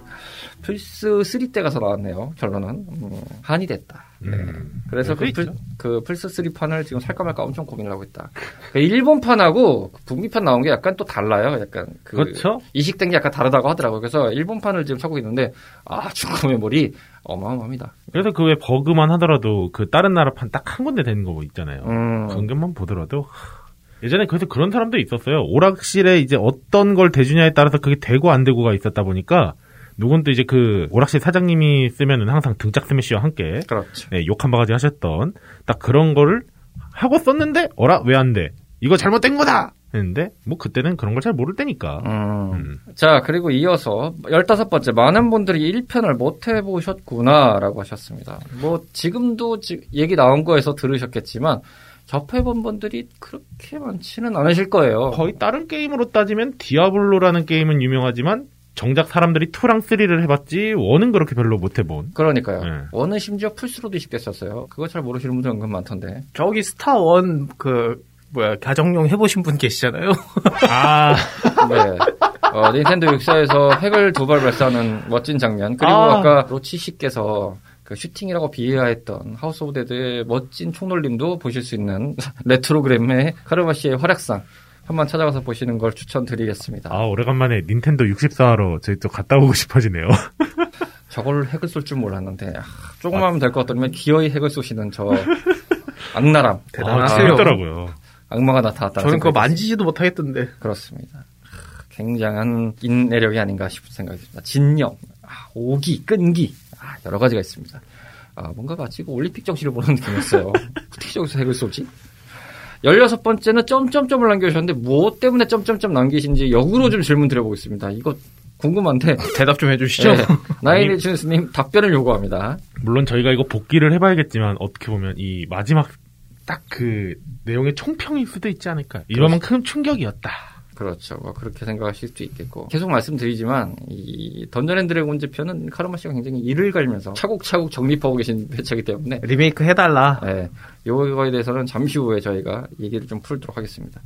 플스 3 때 가서 나왔네요. 결론은 음, 한이 됐다. 네. 음. 그래서 그, 그럴 플. 그 플스 3 판을 지금 살까 말까 엄청 고민을 하고 있다. 그 일본 판하고 북미 판 나온 게 약간 또 달라요. 약간 그 그렇죠. 이식된 게 약간 다르다고 하더라고요. 그래서 일본 판을 지금 찾고 있는데 아 중고 메모리 어마어마합니다. 그래서 그 왜 버그만 하더라도 그 다른 나라 판 딱 한 군데 되는 거 있잖아요. 음, 그런 것만 보더라도 하, 예전에 그래서 그런 사람도 있었어요. 오락실에 이제 어떤 걸 대주냐에 따라서 그게 되고 안 되고가 있었다 보니까 누군 또 이제 그 오락실 사장님이 쓰면은 항상 등짝 스매시와 함께 그렇죠. 네, 욕 한 바가지 하셨던 딱 그런 거를 하고 썼는데 어라 왜 안 돼? 이거 잘못된 거다. 했는데 뭐 그때는 그런 걸 잘 모를 때니까. 음. 음. 자, 그리고 이어서 15번째 많은 분들이 1편을 못 해보셨구나라고 하셨습니다. 뭐 지금도 지- 얘기 나온 거에서 들으셨겠지만 접해본 분들이 그렇게 많지는 않으실 거예요. 거의 다른 게임으로 따지면 Diablo라는 게임은 유명하지만 정작 사람들이 2랑 3를 해봤지 one은 그렇게 별로 못 해본. 그러니까요. 네. one은 심지어 플스로도 이식됐었어요. 그거 잘 모르시는 분들 은근 많던데. 저기 스타 one 그 뭐야 가정용 해보신 분 계시잖아요. 아 네. 어, 닌텐도 육사에서 핵을 두발 발사하는 멋진 장면. 그리고 아. 아까 로치 씨께서 그 슈팅이라고 비하했던 House of Dead의 멋진 총놀림도 보실 수 있는 레트로그램의 카르마 씨의 활약상 한번 찾아가서 보시는 걸 추천드리겠습니다. 아, 오래간만에 닌텐도 64로 저희 또 갔다 오고 싶어지네요. 저걸 핵을 쏠 줄 몰랐는데 아, 조금 하면 될 것 같더니만 기어이 핵을 쏘시는 저 악랄함 아, 대단하세요. 재밌더라고요. 악마가 나타났다. 저는 그거 만지지도 못하겠던데. 그렇습니다. 아, 굉장한 인내력이 아닌가 싶은 생각이 듭니다. 진영, 아, 오기, 끈기, 아, 여러 가지가 있습니다. 아, 뭔가 마치 그 올림픽 정신을 보는 느낌이었어요. 어떻게 저기서 핵을 쏘지? 16번째는 점점점을 남겨주셨는데 무엇 때문에 점점점 남기신지 역으로 좀 질문 드려보겠습니다. 이거 궁금한데 대답 좀 해주시죠. 네, 나인의 준스님 답변을 요구합니다. 물론 저희가 이거 복기를 해봐야겠지만 어떻게 보면 이 마지막 딱 그 내용의 총평일 수도 있지 않을까. 이만큼 충격이었다. 그렇죠. 뭐 그렇게 생각하실 수도 있겠고 계속 말씀드리지만 이 던전 앤 드래곤즈 편은 카르마 씨가 굉장히 이를 갈면서 차곡차곡 정립하고 계신 회차이기 때문에 리메이크 해달라. 네, 요거에 대해서는 잠시 후에 저희가 얘기를 좀 풀도록 하겠습니다.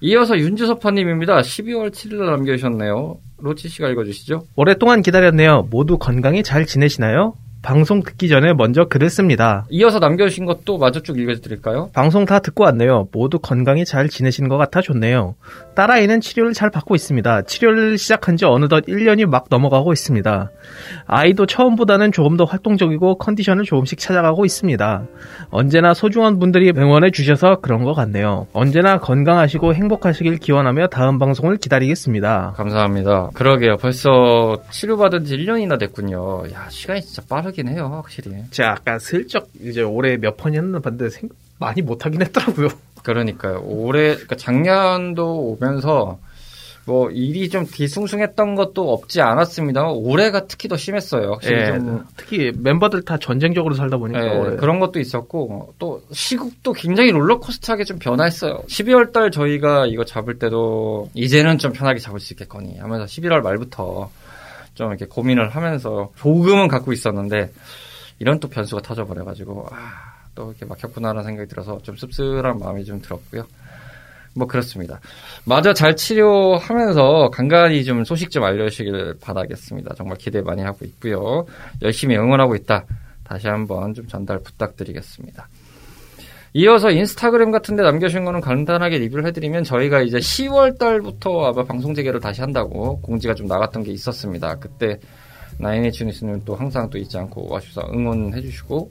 이어서 윤주섭파님입니다. 12월 7일 남겨주셨네요. 로치 씨가 읽어주시죠. 오랫동안 기다렸네요. 모두 건강히 잘 지내시나요? 방송 듣기 전에 먼저 글을 씁니다. 이어서 남겨주신 것도 마저 쭉 읽어드릴까요? 방송 다 듣고 왔네요. 모두 건강히 잘 지내시는 것 같아 좋네요. 딸아이는 치료를 잘 받고 있습니다. 치료를 시작한 지 어느덧 1년이 막 넘어가고 있습니다. 아이도 처음보다는 조금 더 활동적이고 컨디션을 조금씩 찾아가고 있습니다. 언제나 소중한 분들이 응원해 주셔서 그런 것 같네요. 언제나 건강하시고 행복하시길 기원하며 다음 방송을 기다리겠습니다. 감사합니다. 그러게요. 벌써 치료받은 지 1년이나 됐군요. 야, 시간이 진짜 빠르 긴 해요, 확실히. 제가 아까 슬쩍 이제 올해 몇 번이 했나 봤는데 생- 많이 못 하긴 했더라고요. 그러니까요. 올해, 그러니까 작년도 오면서 뭐 일이 좀 뒤숭숭했던 것도 없지 않았습니다. 올해가 특히 더 심했어요. 확실히 예, 좀 특히 멤버들 다 전쟁적으로 살다 보니까 예. 그런 것도 있었고 또 시국도 굉장히 롤러코스터하게 좀 변화했어요. 12월 달 저희가 이거 잡을 때도 이제는 좀 편하게 잡을 수 있겠거니 하면서 11월 말부터 좀 이렇게 고민을 하면서 조금은 갖고 있었는데 이런 또 변수가 터져버려가지고 아, 또 이렇게 막혔구나라는 생각이 들어서 좀 씁쓸한 마음이 좀 들었고요. 뭐 그렇습니다. 마저 잘 치료하면서 간간히 좀 소식 좀 알려주시길 바라겠습니다. 정말 기대 많이 하고 있고요. 열심히 응원하고 있다. 다시 한번 좀 전달 부탁드리겠습니다. 이어서 인스타그램 같은 데 남겨주신 거는 간단하게 리뷰를 해드리면 저희가 이제 10월 달부터 아마 방송 재개를 다시 한다고 공지가 좀 나갔던 게 있었습니다. 그때 나인에이츠 뉴스는 또 항상 또 잊지 않고 와주셔서 응원해주시고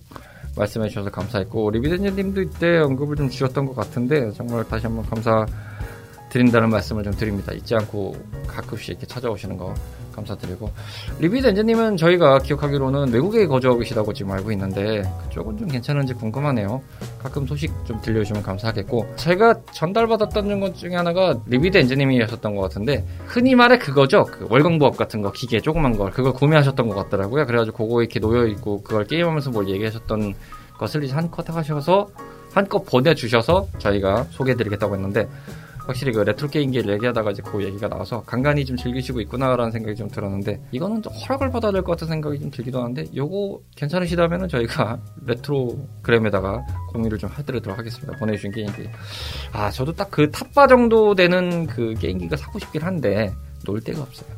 말씀해주셔서 감사했고 리비덴님도 이때 언급을 좀 주셨던 것 같은데 정말 다시 한번 감사 드린다는 말씀을 좀 드립니다. 잊지 않고 가끔씩 이렇게 찾아오시는 거 감사드리고 리비덴즈님은 저희가 기억하기로는 외국에 거주하고 계시다고 지금 알고 있는데 그쪽은 좀 괜찮은지 궁금하네요. 가끔 소식 좀 들려주시면 감사하겠고 제가 전달받았던 것 중에 하나가 리비덴즈님이셨던 것 같은데 흔히 말해 그거죠. 그 월광부업 같은 거 기계 조그만 걸 그걸 구매하셨던 것 같더라고요. 그래가지고 그거 이렇게 놓여 있고 그걸 게임하면서 뭘 얘기하셨던 것을 한컷 하셔서 한껏 보내주셔서 저희가 소개해드리겠다고 했는데 확실히 그 레트로 게임기를 얘기하다가 이제 그 얘기가 나와서 간간히 좀 즐기시고 있구나라는 생각이 좀 들었는데 이거는 좀 허락을 받아야 될 것 같은 생각이 좀 들기도 하는데 요거 괜찮으시다면은 저희가 레트로그램에다가 공유를 좀 해드리도록 하겠습니다. 보내주신 게임기. 아 저도 딱 그 탑바 정도 되는 그 게임기가 사고 싶긴 한데 놀 데가 없어요.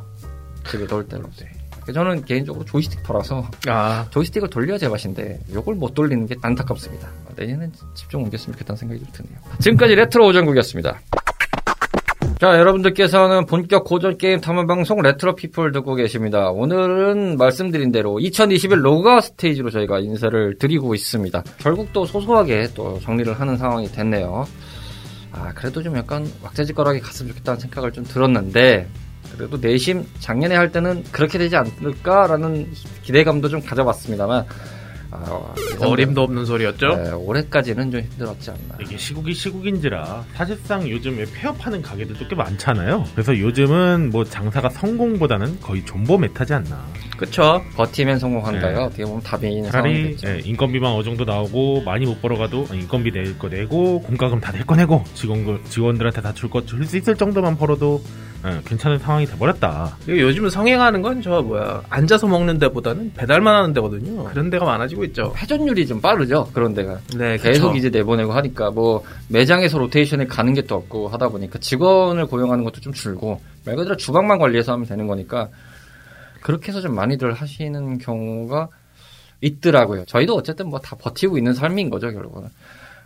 집에 놀 데가 없어요. 저는 개인적으로 조이스틱 터라서 아, 조이스틱을 돌려야 제맛인데 이걸 못 돌리는 게 안타깝습니다. 내년엔 집 좀 옮겼으면 좋겠다는 생각이 좀 드네요. 지금까지 레트로 오전국이었습니다. 자, 여러분들께서는 본격 고전 게임 탐험 방송 레트로 피플 듣고 계십니다. 오늘은 말씀드린 대로 2021 로그아웃 스테이지로 저희가 인사를 드리고 있습니다. 결국 또 소소하게 또 정리를 하는 상황이 됐네요. 아, 그래도 좀 약간 왁자지껄하게 갔으면 좋겠다는 생각을 좀 들었는데, 그래도 내심 작년에 할 때는 그렇게 되지 않을까라는 기대감도 좀 가져봤습니다만, 아, 어림도 없는 소리였죠? 네, 올해까지는 좀 힘들었지 않나. 이게 시국이 시국인지라 사실상 요즘 에 폐업하는 가게들도 꽤 많잖아요. 그래서 요즘은 뭐 장사가 성공보다는 거의 존버 메타지 않나. 그쵸. 버티면 성공한다요. 네. 어떻게 보면 답이 있는 차라리. 예, 인건비만 어느 정도 나오고 많이 못 벌어가도 인건비 낼 거 내고 공과금 다 낼 거 내고 직원 직원들한테 다 줄 거 줄 수 있을 정도만 벌어도 예, 괜찮은 상황이 돼버렸다. 요즘은 성행하는 건 저 뭐야 앉아서 먹는 데보다는 배달만 하는 데거든요. 그런 데가 많아지고 있죠. 회전율이 좀 빠르죠. 그런 데가. 네, 계속 그쵸. 이제 내보내고 하니까 뭐 매장에서 로테이션을 가는 게 또 없고 하다 보니까 직원을 고용하는 것도 좀 줄고 말 그대로 주방만 관리해서 하면 되는 거니까 그렇게 해서 좀 많이들 하시는 경우가 있더라고요. 저희도 어쨌든 뭐 다 버티고 있는 삶인 거죠, 결국은.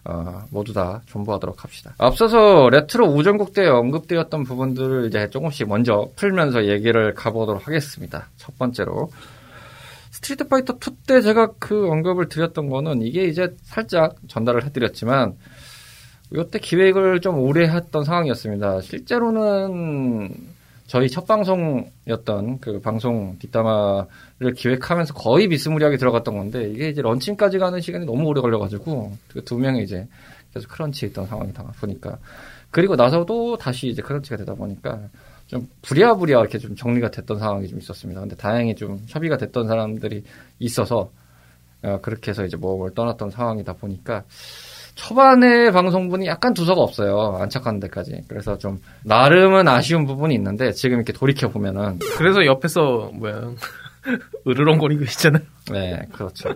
어, 모두 다 존버하도록 합시다. 앞서서 레트로 때 언급되었던 부분들을 이제 조금씩 먼저 풀면서 얘기를 가보도록 하겠습니다. 첫 번째로. 스트리트 파이터 2 때 제가 그 언급을 드렸던 거는 이게 이제 살짝 전달을 해드렸지만 이때 기획을 좀 오래 했던 상황이었습니다. 실제로는 저희 첫 방송이었던 그 방송 뒷담화를 기획하면서 거의 비스무리하게 들어갔던 건데 이게 이제 런칭까지 가는 시간이 너무 오래 걸려가지고 그 두 명이 이제 계속 크런치 있던 상황이다 보니까 그리고 나서도 다시 이제 크런치가 되다 보니까 좀 부랴부랴 이렇게 좀 정리가 됐던 상황이 좀 있었습니다. 근데 다행히 좀 협의가 됐던 사람들이 있어서 어, 그렇게 해서 이제 모험을 떠났던 상황이다 보니까 초반에 방송분이 약간 두서가 없어요. 안착하는 데까지. 그래서 좀 나름은 아쉬운 부분이 있는데 지금 이렇게 돌이켜 보면은 그래서 옆에서 뭐야 으르렁거리고 있잖아요. 네, 그렇죠.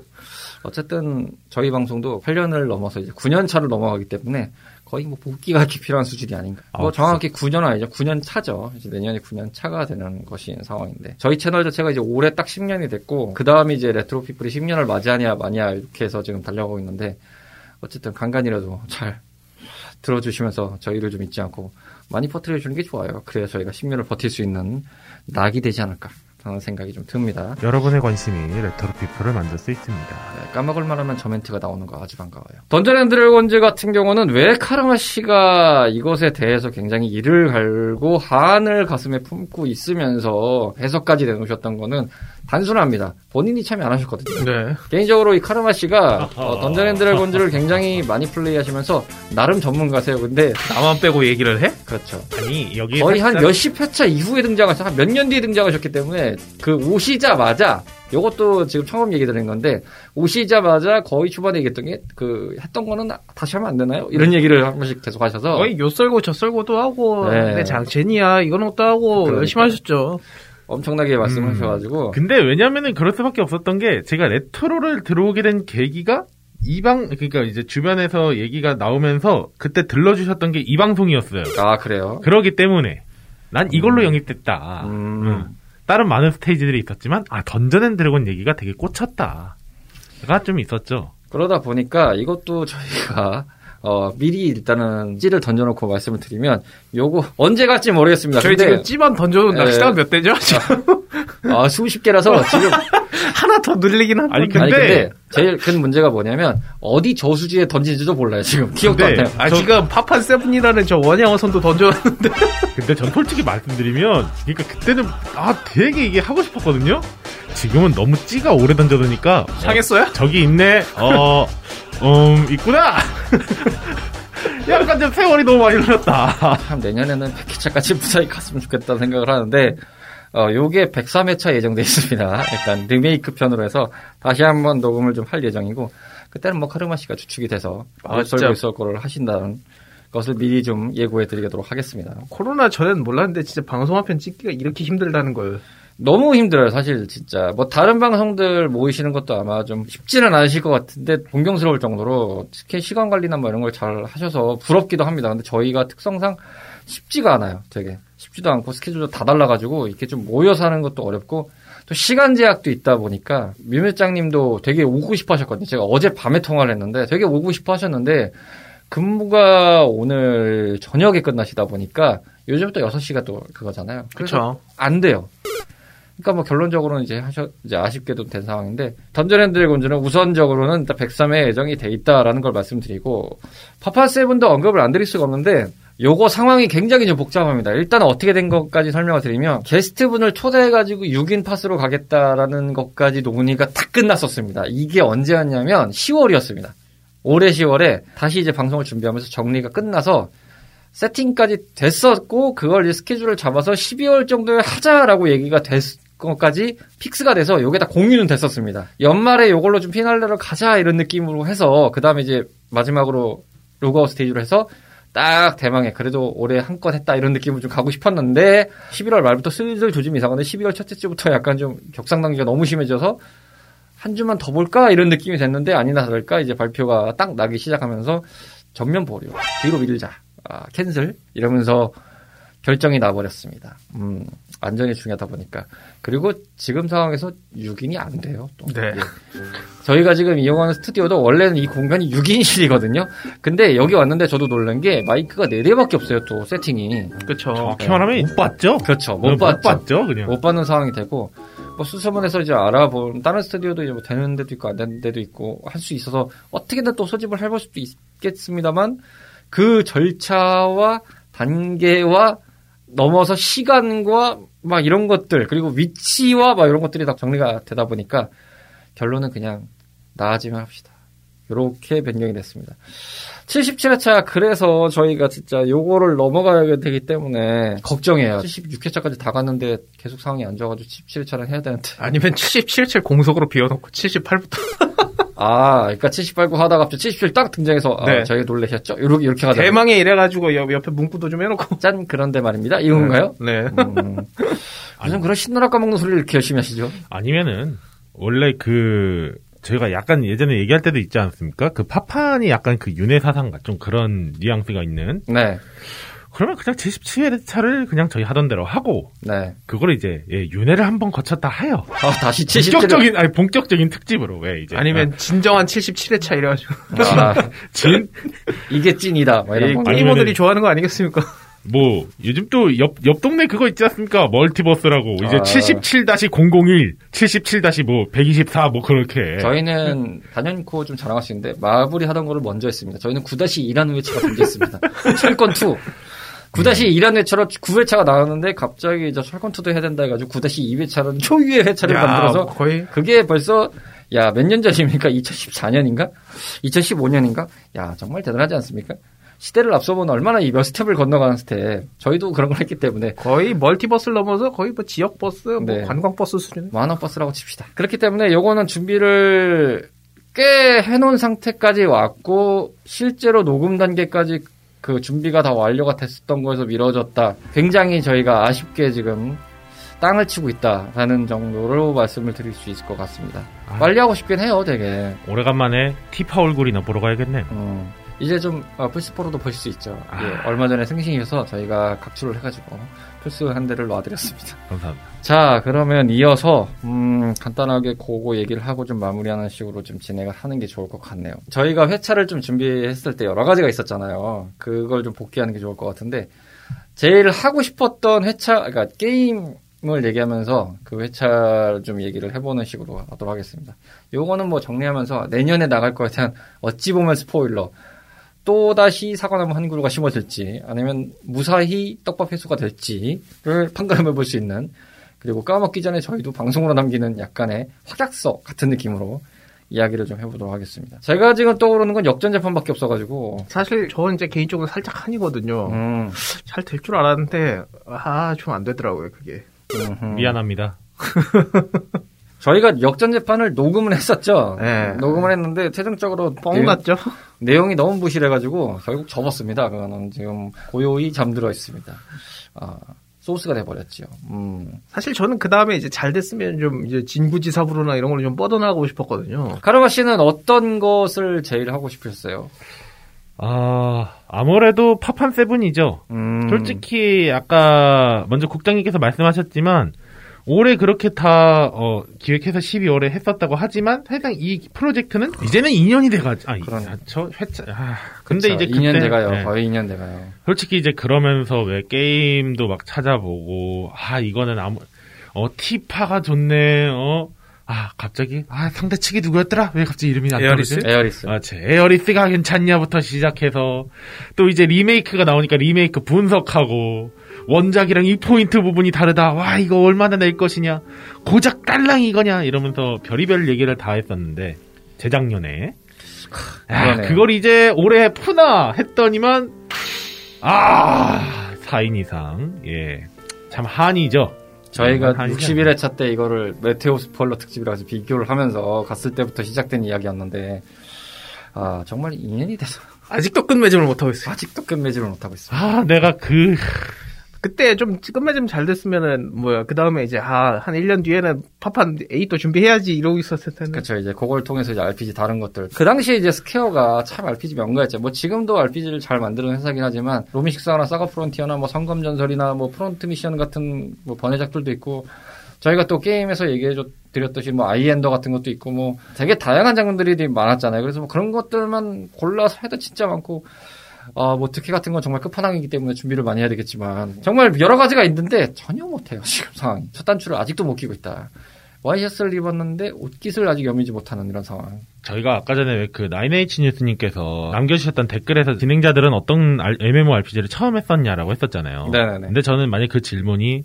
어쨌든 저희 방송도 8년을 넘어서 이제 9년 차를 넘어가기 때문에 거의 뭐 복기가 이렇게 필요한 수준이 아닌가. 뭐 아, 정확히 9년 아니죠. 9년 차죠. 이제 내년에 9년 차가 되는 것인 상황인데 저희 채널 자체가 이제 올해 딱 10년이 됐고 그 다음에 이제 레트로 피플이 10년을 맞이하냐 마냐 이렇게 해서 지금 달려가고 있는데 어쨌든 간간이라도 잘 들어주시면서 저희를 좀 잊지 않고 많이 퍼뜨려 주는 게 좋아요. 그래야 저희가 10년을 버틸 수 있는 낙이 되지 않을까 하는 생각이 좀 듭니다. 여러분의 관심이 레트로 피플을 만들 수 있습니다. 네, 까먹을 만하면 저 멘트가 나오는 거 아주 반가워요. 던전 앤 드래곤즈 같은 경우는 왜 카르마 씨가 이것에 대해서 굉장히 이를 갈고 한을 가슴에 품고 있으면서 해석까지 내놓으셨던 거는 단순합니다. 본인이 참여 안 하셨거든요. 네. 개인적으로 이 카르마 씨가 어, 던전 앤 드래곤즈를 굉장히 많이 플레이하시면서 나름 전문가세요. 근데 나만 빼고 얘기를 해? 그렇죠. 아니 여기 거의 한 살짝- 몇십 회차 이후에 등장하셔 한몇 년 뒤에 등장하셨기 때문에 그 오시자마자 요것도 지금 처음 얘기 드린 건데 오시자마자 거의 초반에 얘기했던 게 그 했던 거는 다시 하면 안 되나요? 이런 얘기를 한 번씩 계속 하셔서 거의 요 썰고 저 썰고도 하고 네. 내 장첸이야 이건 것도 하고 그러니까. 열심히 하셨죠. 엄청나게 말씀하셔가지고 근데 왜냐면은 그럴 수밖에 없었던 게 제가 레트로를 들어오게 된 계기가 이방 그러니까 이제 주변에서 얘기가 나오면서 그때 들러주셨던 게 이 방송이었어요. 아 그래요? 그러기 때문에 난 이걸로 영입됐다. 음. 응. 다른 많은 스테이지들이 있었지만 아 던전 앤 드래곤 얘기가 되게 꽂혔다. 가 좀 있었죠. 그러다 보니까 이것도 저희가 어, 미리 일단은 찌를 던져놓고 말씀을 드리면 요거 언제 갈지 모르겠습니다. 저희 근데 지금 찌만 던져놓은 네. 시간 몇 개죠? 아, 수십 개라서 지금 하나 더 늘리긴 한 아니, 건데. 아니 근데- 근데 제일 큰 문제가 뭐냐면 어디 저수지에 던진지도 몰라요 지금 기억도 안 근데- 나요. 아 저- 지금 파판 seven이라는 저 원양어선도 던져놨는데 근데 전 솔직히 말씀드리면 그러니까 그때는 아 되게 이게 하고 싶었거든요. 지금은 너무 찌가 오래 던져두니까 상했어요? 저기 있네. 어, 음, 있구나. 약간 좀 세월이 너무 많이 흘렀다. 참 내년에는 100회차까지 무사히 갔으면 좋겠다는 생각을 하는데 어 요게 103회차 예정돼 있습니다. 약간 리메이크 편으로 해서 다시 한번 녹음을 좀 할 예정이고 그때는 뭐 카르마 씨가 주축이 돼서 아, 아, 진짜. 썰고 있을 거를 하신다는 것을 미리 좀 예고해 드리도록 하겠습니다. 코로나 전엔 몰랐는데 진짜 방송 한편 찍기가 이렇게 힘들다는 걸. 너무 힘들어요, 사실 진짜. 뭐 다른 방송들 모이시는 것도 아마 좀 쉽지는 않으실 것 같은데 존경스러울 정도로 특히 시간 관리나 뭐 이런 걸 잘 하셔서 부럽기도 합니다. 근데 저희가 특성상 쉽지가 않아요, 되게. 쉽지도 않고 스케줄도 다 달라가지고 이렇게 좀 모여서 하는 것도 어렵고 또 시간 제약도 있다 보니까 뮤밀장님도 되게 오고 싶어 하셨거든요. 제가 어제 밤에 통화를 했는데 되게 오고 싶어 하셨는데 근무가 오늘 저녁에 끝나시다 보니까 요즘 또 6시가 또 그거잖아요. 그래서 그렇죠. 안 돼요. 그러니까 뭐 결론적으로는 이제 하셔 이제 아쉽게도 된 상황인데 던전앤 드래 곤즈는 우선적으로는 일단 103에 예정이 돼 있다라는 걸 말씀드리고 파파 세븐도 언급을 안 드릴 수가 없는데 요거 상황이 굉장히 좀 복잡합니다. 일단 어떻게 된 것까지 설명을 드리면 게스트분을 초대해가지고 6인 파스로 가겠다라는 것까지 논의가 다 끝났었습니다. 이게 언제였냐면 10월이었습니다. 올해 10월에 다시 이제 방송을 준비하면서 정리가 끝나서 세팅까지 됐었고 그걸 이제 스케줄을 잡아서 12월 정도에 하자라고 얘기가 됐 것까지 fix가 돼서 요게 다 공유는 됐었습니다. 연말에 요걸로 좀 피날레를 가자 이런 느낌으로 해서 그 다음에 이제 마지막으로 로그아웃 스테이지로 해서 딱 대망의 그래도 올해 한 건 했다 이런 느낌으로 좀 가고 싶었는데 11월 말부터 슬슬 조짐이 이상한데 12월 첫째 주부터 약간 좀 격상 단계가 너무 심해져서 한 주만 더 볼까 이런 느낌이 됐는데 아니나 다를까 이제 발표가 딱 나기 시작하면서 전면 보류 뒤로 밀자 아, 캔슬 이러면서 결정이 나버렸습니다. 음, 안전이 중요하다 보니까 그리고 지금 상황에서 6인이 안 돼요. 또. 네. 예. 저희가 지금 이용하는 스튜디오도 원래는 이 공간이 6인실이거든요. 근데 여기 왔는데 저도 놀란 게 마이크가 4대밖에 없어요. 또 세팅이. 그렇죠. 정확히 말하면 못 봤죠? 그렇죠. 못, 못 봤죠. 봤죠, 그냥. 못 받는 상황이 되고 뭐 수소문해서 이제 알아본 다른 스튜디오도 이제 뭐 되는 데도 있고 안 되는 데도 있고 할 수 있어서 어떻게든 또 소집을 해볼 수도 있겠습니다만 그 절차와 단계와 넘어서 시간과 막 이런 것들 그리고 위치와 막 이런 것들이 다 정리가 되다 보니까 결론은 그냥 나아지면 합시다. 요렇게 변경이 됐습니다. 77회차 그래서 저희가 진짜 요거를 넘어가야 되기 때문에 걱정해요. 76회차까지 다 갔는데 계속 상황이 안 좋아가지고 77회차를 해야 되는데 아니면 77칠 공속으로 비워놓고 78부터. 아 그러니까 78, 9 하다가 갑자기 77 딱 등장해서 아, 네. 저희가 놀라셨죠? 요렇게 이렇게 가자. 대망에 이래가지고 옆, 옆에 문구도 좀 해놓고. 짠 그런데 말입니다. 이건가요? 네. 음. 무슨 그런 신나라 까먹는 소리를 이렇게 열심히 하시죠? 아니면은, 원래 그, 저희가 약간 예전에 얘기할 때도 있지 않습니까? 그 파판이 약간 그 윤회 사상과 좀 그런 뉘앙스가 있는. 네, 그러면 그냥 77회차를 그냥 저희 하던 대로 하고, 네. 그걸 이제, 예, 윤회를 한번 거쳤다 하여. 아 다시 77을 본격적인, 아니, 본격적인 특집으로, 왜, 이제. 아니면 진정한 77회차 이래가지고. 아, 진, 이게 찐이다. 뭐. 게이머들이 아니면은- 좋아하는 거 아니겠습니까? 뭐, 요즘 또 옆, 옆 동네 그거 있지 않습니까? 멀티버스라고. 이제 아. 77-001, 77-뭐, 124, 뭐, 그렇게. 저희는 단연코 좀 자랑할 수 있는데 마블이 하던 거를 먼저 했습니다. 저희는 9-2라는 회차가 먼저 했습니다. 철권 2. 9-2라는 회차로 9회차가 나왔는데 갑자기 이제 철권 2도 해야 된다 해가지고 9-2회차는 초유의 회차를 야, 만들어서 거의 그게 벌써 야 몇 년 전입니까? 2014년인가? 2015년인가? 야 정말 대단하지 않습니까? 시대를 앞서가는 얼마나 이 몇 스텝을 건너가는 스텝. 저희도 그런 걸 했기 때문에 거의 멀티버스를 넘어서 거의 뭐 지역 버스, 뭐 네. 관광 버스 수준. 만원 버스라고 칩시다. 그렇기 때문에 요거는 준비를 꽤 해놓은 상태까지 왔고 실제로 녹음 단계까지 그 준비가 다 완료가 됐었던 거에서 미뤄졌다. 굉장히 저희가 아쉽게 지금 땅을 치고 있다라는 정도로 말씀을 드릴 수 있을 것 같습니다. 아. 빨리 하고 싶긴 해요, 되게. 오래간만에 티파 얼굴이나 보러 가야겠네요. 어, 이제 좀 아, 플스4로도 볼 수 있죠. 아. 예, 얼마 전에 생신이어서 저희가 각출을 해가지고 플스 한 대를 놔드렸습니다. 감사합니다. 자, 그러면 이어서 음, 간단하게 그거 얘기를 하고 좀 마무리하는 식으로 좀 진행을 하는 게 좋을 것 같네요. 저희가 회차를 좀 준비했을 때 여러 가지가 있었잖아요. 그걸 좀 복기하는 게 좋을 것 같은데 제일 하고 싶었던 회차, 그러니까 게임 을 얘기하면서 그 회차를 좀 얘기를 해보는 식으로 하도록 하겠습니다. 요거는 뭐 정리하면서 내년에 나갈 거에 대한 어찌 보면 스포일러. 또다시 사과나무 한 그루가 심어질지 아니면 무사히 떡밥 회수가 될지를 판가름해 볼 수 있는 그리고 까먹기 전에 저희도 방송으로 남기는 약간의 확약서 같은 느낌으로 이야기를 좀 해보도록 하겠습니다. 제가 지금 떠오르는 건 역전 재판밖에 없어가지고 사실 저는 이제 개인적으로 살짝 한이거든요. 음, 잘될 줄 알았는데 아 좀 안 되더라고요 그게. 음흠. 미안합니다. 저희가 역전 재판을 녹음을 했었죠. 네. 녹음을 했는데 최종적으로 뻥 내용- 났죠? 내용이 너무 부실해가지고 결국 접었습니다. 그거는 지금 고요히 잠들어 있습니다. 아, 소스가 돼버렸죠. 음. 사실 저는 그 다음에 이제 잘 됐으면 좀 이제 진구지사부로나 이런 걸로 좀 뻗어나가고 싶었거든요. 카르마 씨는 어떤 것을 제일 하고 싶으셨어요? 아, 아무래도 파판 seven이죠. 음. 솔직히 아까 먼저 국장님께서 말씀하셨지만 올해 그렇게 다 어, 기획해서 12월에 했었다고 하지만 사실상 이 프로젝트는 이제는 2년이 돼가지고 아, 그러네. 아, 저 회차 아, 근데 그쵸, 이제 2년 그때- 돼가요. 네. 거의 2년 돼가요. 솔직히 이제 그러면서 왜 게임도 막 찾아보고 아 이거는 아무 어 티파가 좋네 어 아 갑자기 아 상대 측이 누구였더라 왜 갑자기 이름이 안 에어리스? 나오지 에어리스. 아, 제 에어리스가 괜찮냐부터 시작해서 또 이제 리메이크가 나오니까 리메이크 분석하고 원작이랑 이 포인트 부분이 다르다. 와 이거 얼마나 낼 것이냐. 고작 딸랑 이거냐 이러면서 별의별 얘기를 다 했었는데 재작년에 아. 그걸 이제 올해 푸나 했더니만 아 4인 이상 예 참 한이죠. 저희가 한 61회차 때 이거를 메테오 스포일러 특집이라 해서 비교를 하면서 갔을 때부터 시작된 이야기였는데 아 정말 2년이 돼서 아직도 끝맺음을 못하고 있어요. 아직도 끝맺지를 못하고 있어요. 아 내가 그 그때 좀 끝맺음 잘 됐으면은 뭐야 그 다음에 이제 아한 1년 뒤에는 파판 8도 준비해야지 이러고 있었을 텐데. 그렇죠. 이제 그걸 통해서 이제 RPG 다른 것들. 그 당시에 이제 스퀘어가 참 RPG 명가였죠. 뭐 지금도 RPG를 잘 만드는 회사긴 하지만 로맨싱 사가나 사가 프론티어나 뭐 성검 전설이나 뭐 프론트 미션 같은 뭐 번외작들도 있고 저희가 또 게임에서 얘기해 줘 드렸듯이 뭐 아이엔더 같은 것도 있고 뭐 되게 다양한 장르들이 많았잖아요. 그래서 뭐 그런 것들만 골라서 해도 진짜 많고 아, 뭐 특혜 같은 건 정말 끝판왕이기 때문에 준비를 많이 해야 되겠지만 정말 여러 가지가 있는데 전혀 못해요 지금 상황이. 첫 단추를 아직도 못 끼고 있다. 와이셔츠를 입었는데 옷깃을 아직 여미지 못하는 이런 상황. 저희가 아까 전에 왜 그 나인에이치 뉴스님께서 남겨주셨던 댓글에서 진행자들은 어떤 MMORPG를 처음 했었냐라고 했었잖아요. 네네네. 근데 저는 만약 그 질문이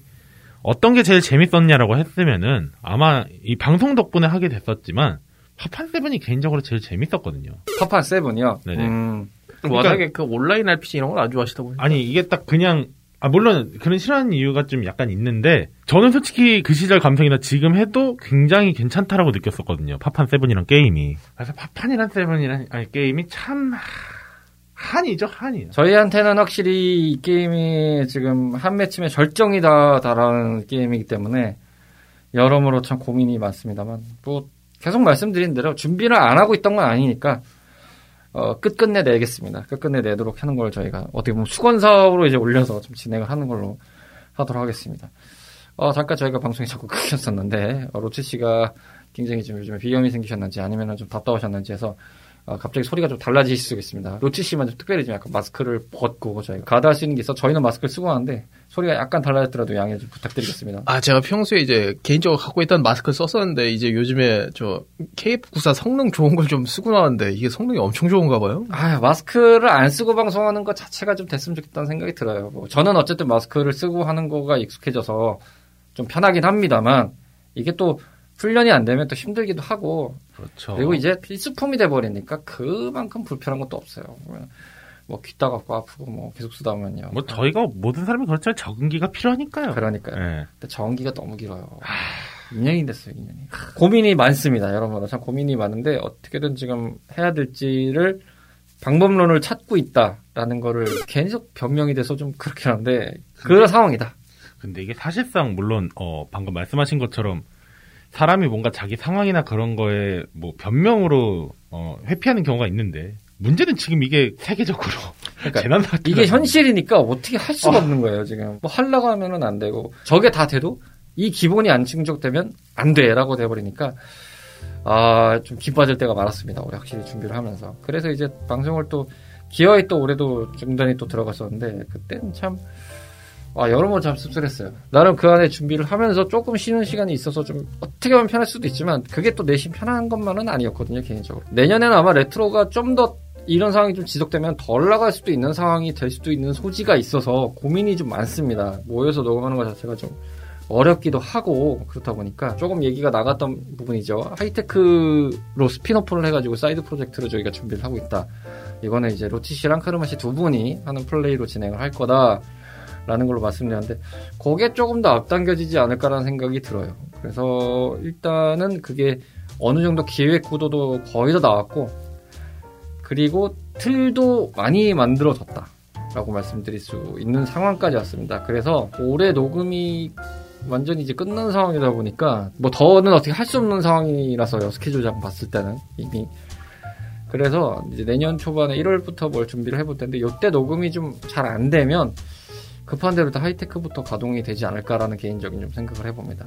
어떤 게 제일 재밌었냐라고 했으면은 아마 이 방송 덕분에 하게 됐었지만 파판 세븐이 개인적으로 제일 재밌었거든요. 파판 세븐이요 네네. 음, 워낙에 그 온라인 RPG 이런 걸안 좋아하시다고. 아니 이게 딱 그냥 아 물론 그런 싫어하는 이유가 좀 약간 있는데 저는 솔직히 그 시절 감성이나 지금 해도 굉장히 괜찮다라고 느꼈었거든요. 파판 세븐이란 게임이. 그래서 파판이란 세븐이란 아니, 게임이 참 한이죠 한이요. 저희한테는 확실히 이 게임이 지금 한 매침의 절정이다 다라는 게임이기 때문에 여러모로 참 고민이 많습니다만 뭐 계속 말씀드린 대로 준비를 안 하고 있던 건 아니니까 어, 끝끝내 내겠습니다. 끝끝내 내도록 하는 걸 저희가 어떻게 보면 수건 사업으로 이제 올려서 좀 진행을 하는 걸로 하도록 하겠습니다. 어, 잠깐 저희가 방송이 자꾸 끊겼었는데 어, 로치 씨가 굉장히 좀 요즘에 비염이 생기셨는지 아니면 좀 답답하셨는지 해서 어, 갑자기 소리가 좀 달라지실 수 있습니다. 로치 씨만 좀 특별히 좀 약간 마스크를 벗고 저희가 가다할 수 있는 게 있어 저희는 마스크를 쓰고 하는데 소리가 약간 달라졌더라도 양해 좀 부탁드리겠습니다. 아, 제가 평소에 이제 개인적으로 갖고 있던 마스크를 썼었는데, 이제 요즘에 저 KF94 성능 좋은 걸 좀 쓰고 나왔는데, 이게 성능이 엄청 좋은가 봐요? 아, 마스크를 안 쓰고 방송하는 것 자체가 좀 됐으면 좋겠다는 생각이 들어요. 뭐 저는 어쨌든 마스크를 쓰고 하는 거가 익숙해져서 좀 편하긴 합니다만, 이게 또 훈련이 안 되면 또 힘들기도 하고, 그렇죠. 그리고 이제 필수품이 돼 버리니까 그만큼 불편한 것도 없어요. 뭐 귀따 갖고 아프고 뭐 계속 쓰다 보면요. 뭐 저희가 모든 사람이 그렇지만 적응기가 필요하니까요. 그러니까요. 예. 근데 전기가 너무 길어요. 2년이 됐어요, 2년이. 고민이 많습니다, 여러분. 참 고민이 많은데 어떻게든 지금 해야 될지를 방법론을 찾고 있다라는 거를 계속 변명이 돼서 좀 그렇긴 한데 그런 상황이다. 근데 이게 사실상 물론 어 방금 말씀하신 것처럼 사람이 뭔가 자기 상황이나 그런 거에 뭐 변명으로 어 회피하는 경우가 있는데 문제는 지금 이게 세계적으로 그러니까 재난 사태가 이게 현실이니까 어떻게 할 수가 없는 거예요, 지금. 뭐 하려고 하면은 안 되고 저게 다 돼도 이 기본이 안 충족되면 안 돼라고 돼버리니까 아, 좀 기빠질 때가 많았습니다. 올해 확실히 준비를 하면서. 그래서 이제 방송을 또 기어에 또 올해도 중단이 또 들어갔었는데 그때는 참 아, 여러모로 참 씁쓸했어요. 나름 그 안에 준비를 하면서 조금 쉬는 시간이 있어서 좀 어떻게 보면 편할 수도 있지만 그게 또 내심 편한 것만은 아니었거든요, 개인적으로. 내년에는 아마 레트로가 좀 더 이런 상황이 좀 지속되면 덜 나갈 수도 있는 상황이 될 수도 있는 소지가 있어서 고민이 좀 많습니다. 모여서 녹음하는 것 자체가 좀 어렵기도 하고 그렇다 보니까 조금 얘기가 나갔던 부분이죠. 하이테크로 spin-off를 해가지고 사이드 프로젝트로 저희가 준비를 하고 있다. 이거는 이제 로치 씨랑 카르마 씨 두 분이 하는 플레이로 진행을 할 거다 라는 걸로 말씀드렸는데 그게 조금 더 앞당겨지지 않을까라는 생각이 들어요. 그래서 일단은 그게 어느 정도 기획 구도도 거의 다 나왔고 그리고 틀도 많이 만들어졌다. 라고 말씀드릴 수 있는 상황까지 왔습니다. 그래서 올해 녹음이 완전히 이제 끝난 상황이다 보니까 뭐 더는 어떻게 할 수 없는 상황이라서요. 스케줄장 봤을 때는 이미. 그래서 이제 내년 초반에 1월부터 뭘 준비를 해볼 텐데 이때 녹음이 좀 잘 안 되면 급한 대로 다 하이테크부터 가동이 되지 않을까라는 개인적인 좀 생각을 해봅니다.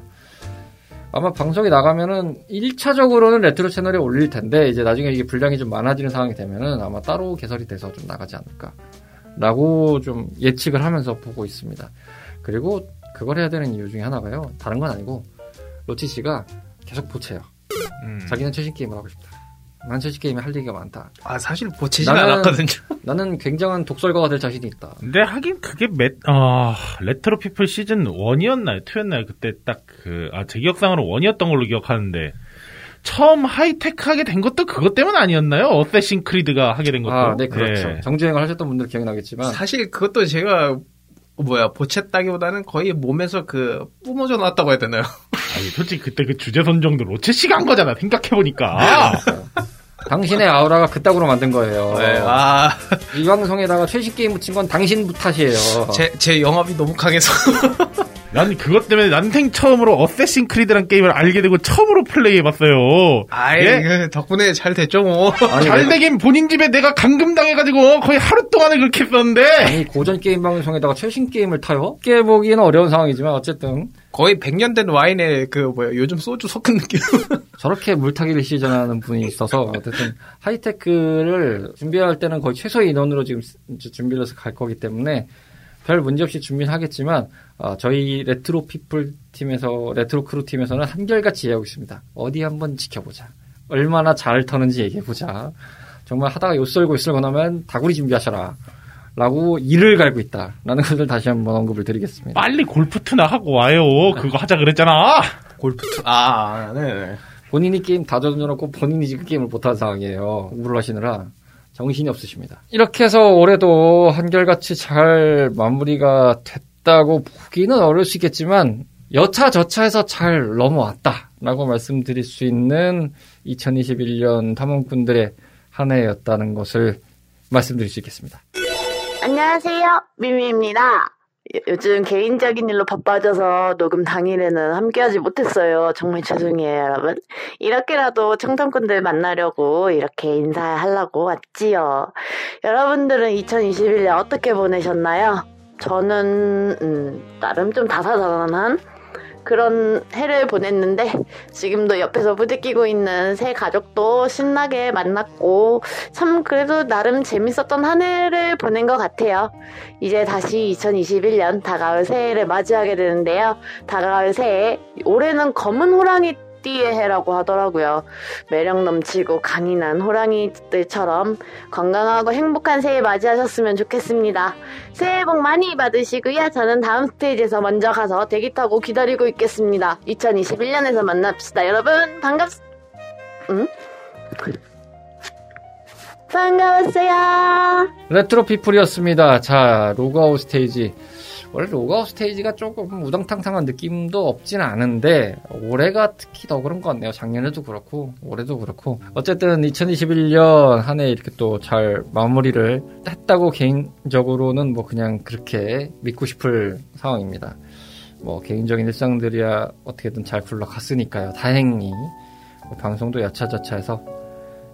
아마 방송이 나가면은 1차적으로는 레트로 채널에 올릴 텐데 이제 나중에 이게 분량이 좀 많아지는 상황이 되면은 아마 따로 개설이 돼서 좀 나가지 않을까 라고 좀 예측을 하면서 보고 있습니다. 그리고 그걸 해야 되는 이유 중에 하나가요. 다른 건 아니고 로치 씨가 계속 보채요. 음. 자기는 최신 게임을 하고 싶다. 난 최신 게임에 할 얘기가 많다. 아 사실 보채진 나는- 않았거든요. 나는 굉장한 독설가가 될 자신이 있다. 근데 하긴 그게 몇, 아, 레트로 피플 시즌 1이었나요? 2였나요? 그때 딱 그, 아, 제 기억상으로 1이었던 걸로 기억하는데, 처음 하이테크하게 된 것도 그것 때문 아니었나요? 어쌔신 크리드가 하게 된 것도. 아, 네, 그렇죠. 예. 정주행을 하셨던 분들 기억나겠지만 사실 그것도 제가 뭐야 보챘다기보다는 거의 몸에서 그 뿜어져 나왔다고 해야 되나요? 아니, 솔직히 그때 그 주제 선정도 로치 씨가 한 거잖아, 생각해 보니까. 당신의 아우라가 그따구로 만든 거예요. 네, 아, 이 방송에다가 최신 게임 붙인 건 당신 탓이에요. 제, 제 영업이 너무 강해서. 난 그것 때문에 난생 처음으로 어쌔신 크리드란 게임을 알게 되고 처음으로 플레이해봤어요. 아이, 예? 그 덕분에 잘 됐죠, 뭐. 아니, 잘 왜- 되긴 본인 집에 내가 감금당해가지고 거의 하루 동안을 그렇게 했었는데, 아니 고전 게임 방송에다가 최신 게임을 타요? 깨보기는 어려운 상황이지만 어쨌든 거의 100년 된 와인에 그 뭐야, 요즘 소주 섞은 느낌. 저렇게 물타기를 시전하는 분이 있어서 어쨌든 하이테크를 준비할 때는 거의 최소의 인원으로 지금 준비를 해서 갈 거기 때문에 별 문제 없이 준비는 하겠지만 어, 저희 레트로 피플 팀에서 레트로 크루 팀에서는 한결같이 얘기하고 있습니다. 어디 한번 지켜보자. 얼마나 잘 터는지 얘기해보자. 정말 하다가 요썰고 요썰고 나면 다구리 준비하셔라. 라고 이를 갈고 있다. 라는 것을 다시 한번 언급을 드리겠습니다. 빨리 골프트나 하고 와요. 그거 하자 그랬잖아. 골프 투, 아, 네네. 본인이 게임 다 져놓고 본인이 지금 게임을 못하는 상황이에요. 공부를 하시느라 정신이 없으십니다. 이렇게 해서 올해도 한결같이 잘 마무리가 됐다고 보기는 어려울 수 있겠지만 여차저차해서 잘 넘어왔다라고 말씀드릴 수 있는 2021년 탐험꾼들의 한 해였다는 것을 말씀드릴 수 있겠습니다. 안녕하세요. 미미입니다. 요- 요즘 개인적인 일로 바빠져서 녹음 당일에는 함께하지 못했어요. 정말 죄송해요, 여러분. 이렇게라도 청탐꾼들 만나려고 이렇게 인사하려고 왔지요. 여러분들은 2021년 어떻게 보내셨나요? 저는 음, 나름 좀 다사다난한 그런 해를 보냈는데 지금도 옆에서 부대끼고 있는 새 가족도 신나게 만났고 참 그래도 나름 재밌었던 한 해를 보낸 것 같아요. 이제 다시 2021년 다가올 새해를 맞이하게 되는데요. 다가올 새해 올해는 검은 호랑이 띠의 해라고 하더라고요. 매력 넘치고 강인한 호랑이들처럼 건강하고 행복한 새해 맞이하셨으면 좋겠습니다. 새해 복 많이 받으시고요. 저는 다음 스테이지에서 먼저 가서 대기 타고 기다리고 있겠습니다. 2021년에서 만납시다. 여러분 반갑... 응? 반가웠어요. 레트로 피플이었습니다. 자, 로그아웃 스테이지. 원래 로그아웃 스테이지가 조금 우당탕탕한 느낌도 없진 않은데, 올해가 특히 더 그런 것 같네요. 작년에도 그렇고, 올해도 그렇고. 어쨌든 2021년 한 해 이렇게 또 잘 마무리를 했다고 개인적으로는 뭐 그냥 그렇게 믿고 싶을 상황입니다. 뭐 개인적인 일상들이야 어떻게든 잘 굴러갔으니까요. 다행히. 뭐 방송도 여차저차해서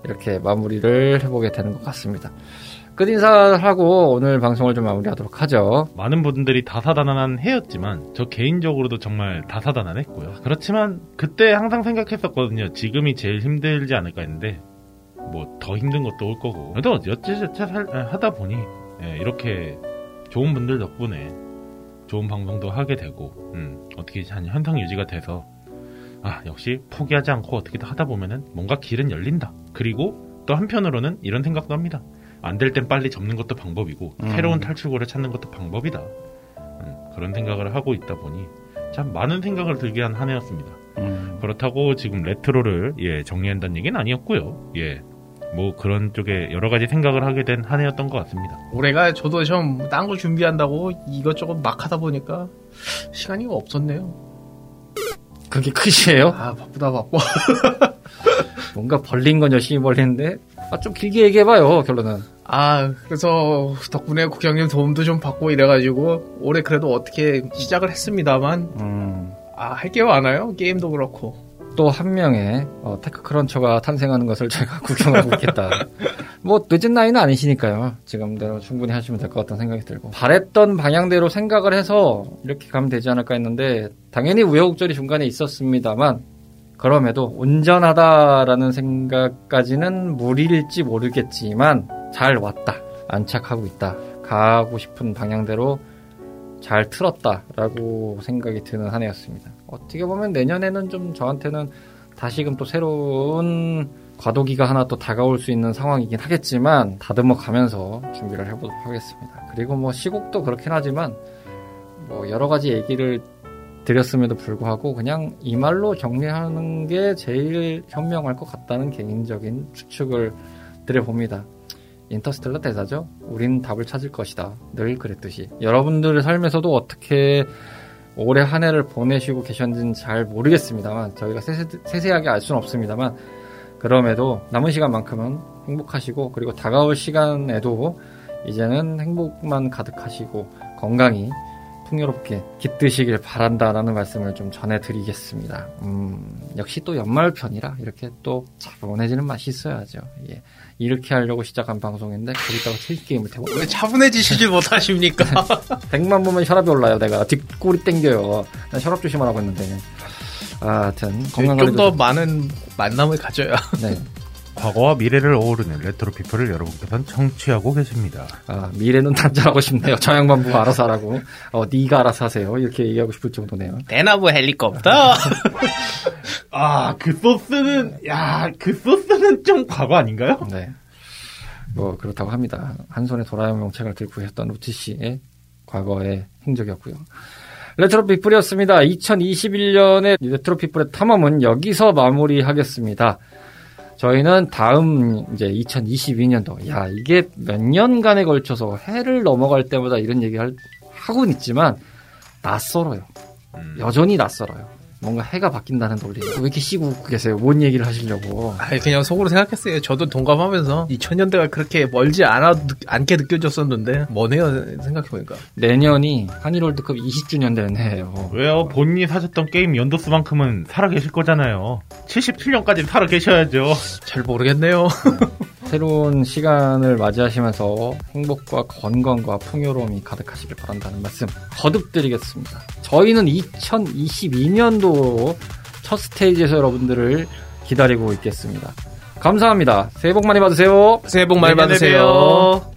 이렇게 마무리를 해보게 되는 것 같습니다. 끝 인사하고 오늘 방송을 좀 마무리하도록 하죠. 많은 분들이 다사다난한 해였지만 저 개인적으로도 정말 다사다난했고요. 그렇지만 그때 항상 생각했었거든요. 지금이 제일 힘들지 않을까 했는데 뭐 더 힘든 것도 올 거고. 그래도 어찌저찌 살- 하다 보니 예, 이렇게 좋은 분들 덕분에 좋은 방송도 하게 되고 음, 어떻게 한 현상 유지가 돼서 아 역시 포기하지 않고 어떻게든 하다 보면은 뭔가 길은 열린다. 그리고 또 한편으로는 이런 생각도 합니다. 안 될 땐 빨리 접는 것도 방법이고 음. 새로운 탈출구를 찾는 것도 방법이다. 음, 그런 생각을 하고 있다 보니 참 많은 생각을 들게 한 한 해였습니다. 그렇다고 지금 레트로를 예, 정리한다는 얘기는 아니었고요. 예. 뭐 그런 쪽에 여러 가지 생각을 하게 된 한 해였던 것 같습니다. 올해가 저도 좀 딴 거 준비한다고 이것저것 막 하다 보니까 시간이 없었네요. 그게 끝이에요? 아, 바쁘다, 바빠. 뭔가 벌린 건 열심히 벌리는데, 아, 좀 길게 얘기해봐요, 결론은. 아, 그래서 덕분에 국장님 도움도 좀 받고 이래가지고 올해 그래도 어떻게 시작을 했습니다만 음, 아, 할 게 많아요. 게임도 그렇고. 또 한 명의 어, 테크크런처가 탄생하는 것을 제가 구경하고 있겠다. 뭐 늦은 나이는 아니시니까요. 지금대로 충분히 하시면 될 것 같다는 생각이 들고 바랬던 방향대로 생각을 해서 이렇게 가면 되지 않을까 했는데 당연히 우여곡절이 중간에 있었습니다만 그럼에도 온전하다라는 생각까지는 무리일지 모르겠지만 잘 왔다. 안착하고 있다. 가고 싶은 방향대로 잘 틀었다라고 생각이 드는 한 해였습니다. 어떻게 보면 내년에는 좀 저한테는 다시금 또 새로운 과도기가 하나 또 다가올 수 있는 상황이긴 하겠지만 다듬어 가면서 준비를 해보도록 하겠습니다. 그리고 뭐 시국도 그렇긴 하지만 뭐 여러 가지 얘기를 드렸음에도 불구하고 그냥 이 말로 정리하는 게 제일 현명할 것 같다는 개인적인 추측을 드려봅니다. 인터스텔라 대사죠. 우린 답을 찾을 것이다. 늘 그랬듯이. 여러분들의 삶에서도 어떻게 올해 한 해를 보내시고 계셨는지는 잘 모르겠습니다만 저희가 세세, 하게알 수는 없습니다만 그럼에도 남은 시간만큼은 행복하시고 그리고 다가올 시간에도 이제는 행복만 가득하시고 건강히 풍요롭게 깃드시길 바란다라는 말씀을 좀 전해드리겠습니다. 음, 역시 또 연말 편이라 이렇게 또 차분해지는 맛이 있어야죠. 예. 이렇게 하려고 시작한 방송인데 거기다가 트윗 게임을 태워. 왜 차분해지시질 못하십니까? 100만 보면 혈압이 올라요. 내가 뒷골이 땡겨요. 난 혈압 조심하라고 했는데. 아, 하여튼 건강 좀더 많은 만남을 가져야. 네. 과거와 미래를 어우르는 레트로 피플을 여러분께서는 청취하고 계십니다. 아, 미래는 단절하고 싶네요. 저 양반부가 알아서 하라고. 어, 네가 알아서 하세요. 이렇게 얘기하고 싶을 정도네요. 대나무 헬리콥터. 아, 그 소스는 야, 그 소스는 좀 과거 아닌가요? 네. 뭐 그렇다고 합니다. 한 손에 도라에몽 책을 들고 했던 로치 씨의 과거의 행적이었고요. 레트로 피플이었습니다. 2021년의 레트로 피플의 탐험은 여기서 마무리하겠습니다. 저희는 다음 이제 2022년도 야 이게 몇 년간에 걸쳐서 해를 넘어갈 때마다 이런 얘기를 하고는 있지만 낯설어요. 음. 여전히 낯설어요. 뭔가 해가 바뀐다는 논리. 왜 이렇게 씌고 계세요? 뭔 얘기를 하시려고? 아 그냥 속으로 생각했어요. 저도 동감하면서 2000년대가 그렇게 멀지 않아 않게 느껴졌었는데 뭐네요 생각해 보니까. 내년이 한일 월드컵 20주년 되는 해예요. 왜요? 본인이 사셨던 게임 연도수만큼은 살아 계실 거잖아요. 77년까지 살아 계셔야죠. 잘 모르겠네요. 새로운 시간을 맞이하시면서 행복과 건강과 풍요로움이 가득하시길 바란다는 말씀 거듭 드리겠습니다. 저희는 2022년도 첫 스테이지에서 여러분들을 기다리고 있겠습니다. 감사합니다. 새해 복 많이 받으세요. 새해 복 많이 받으세요.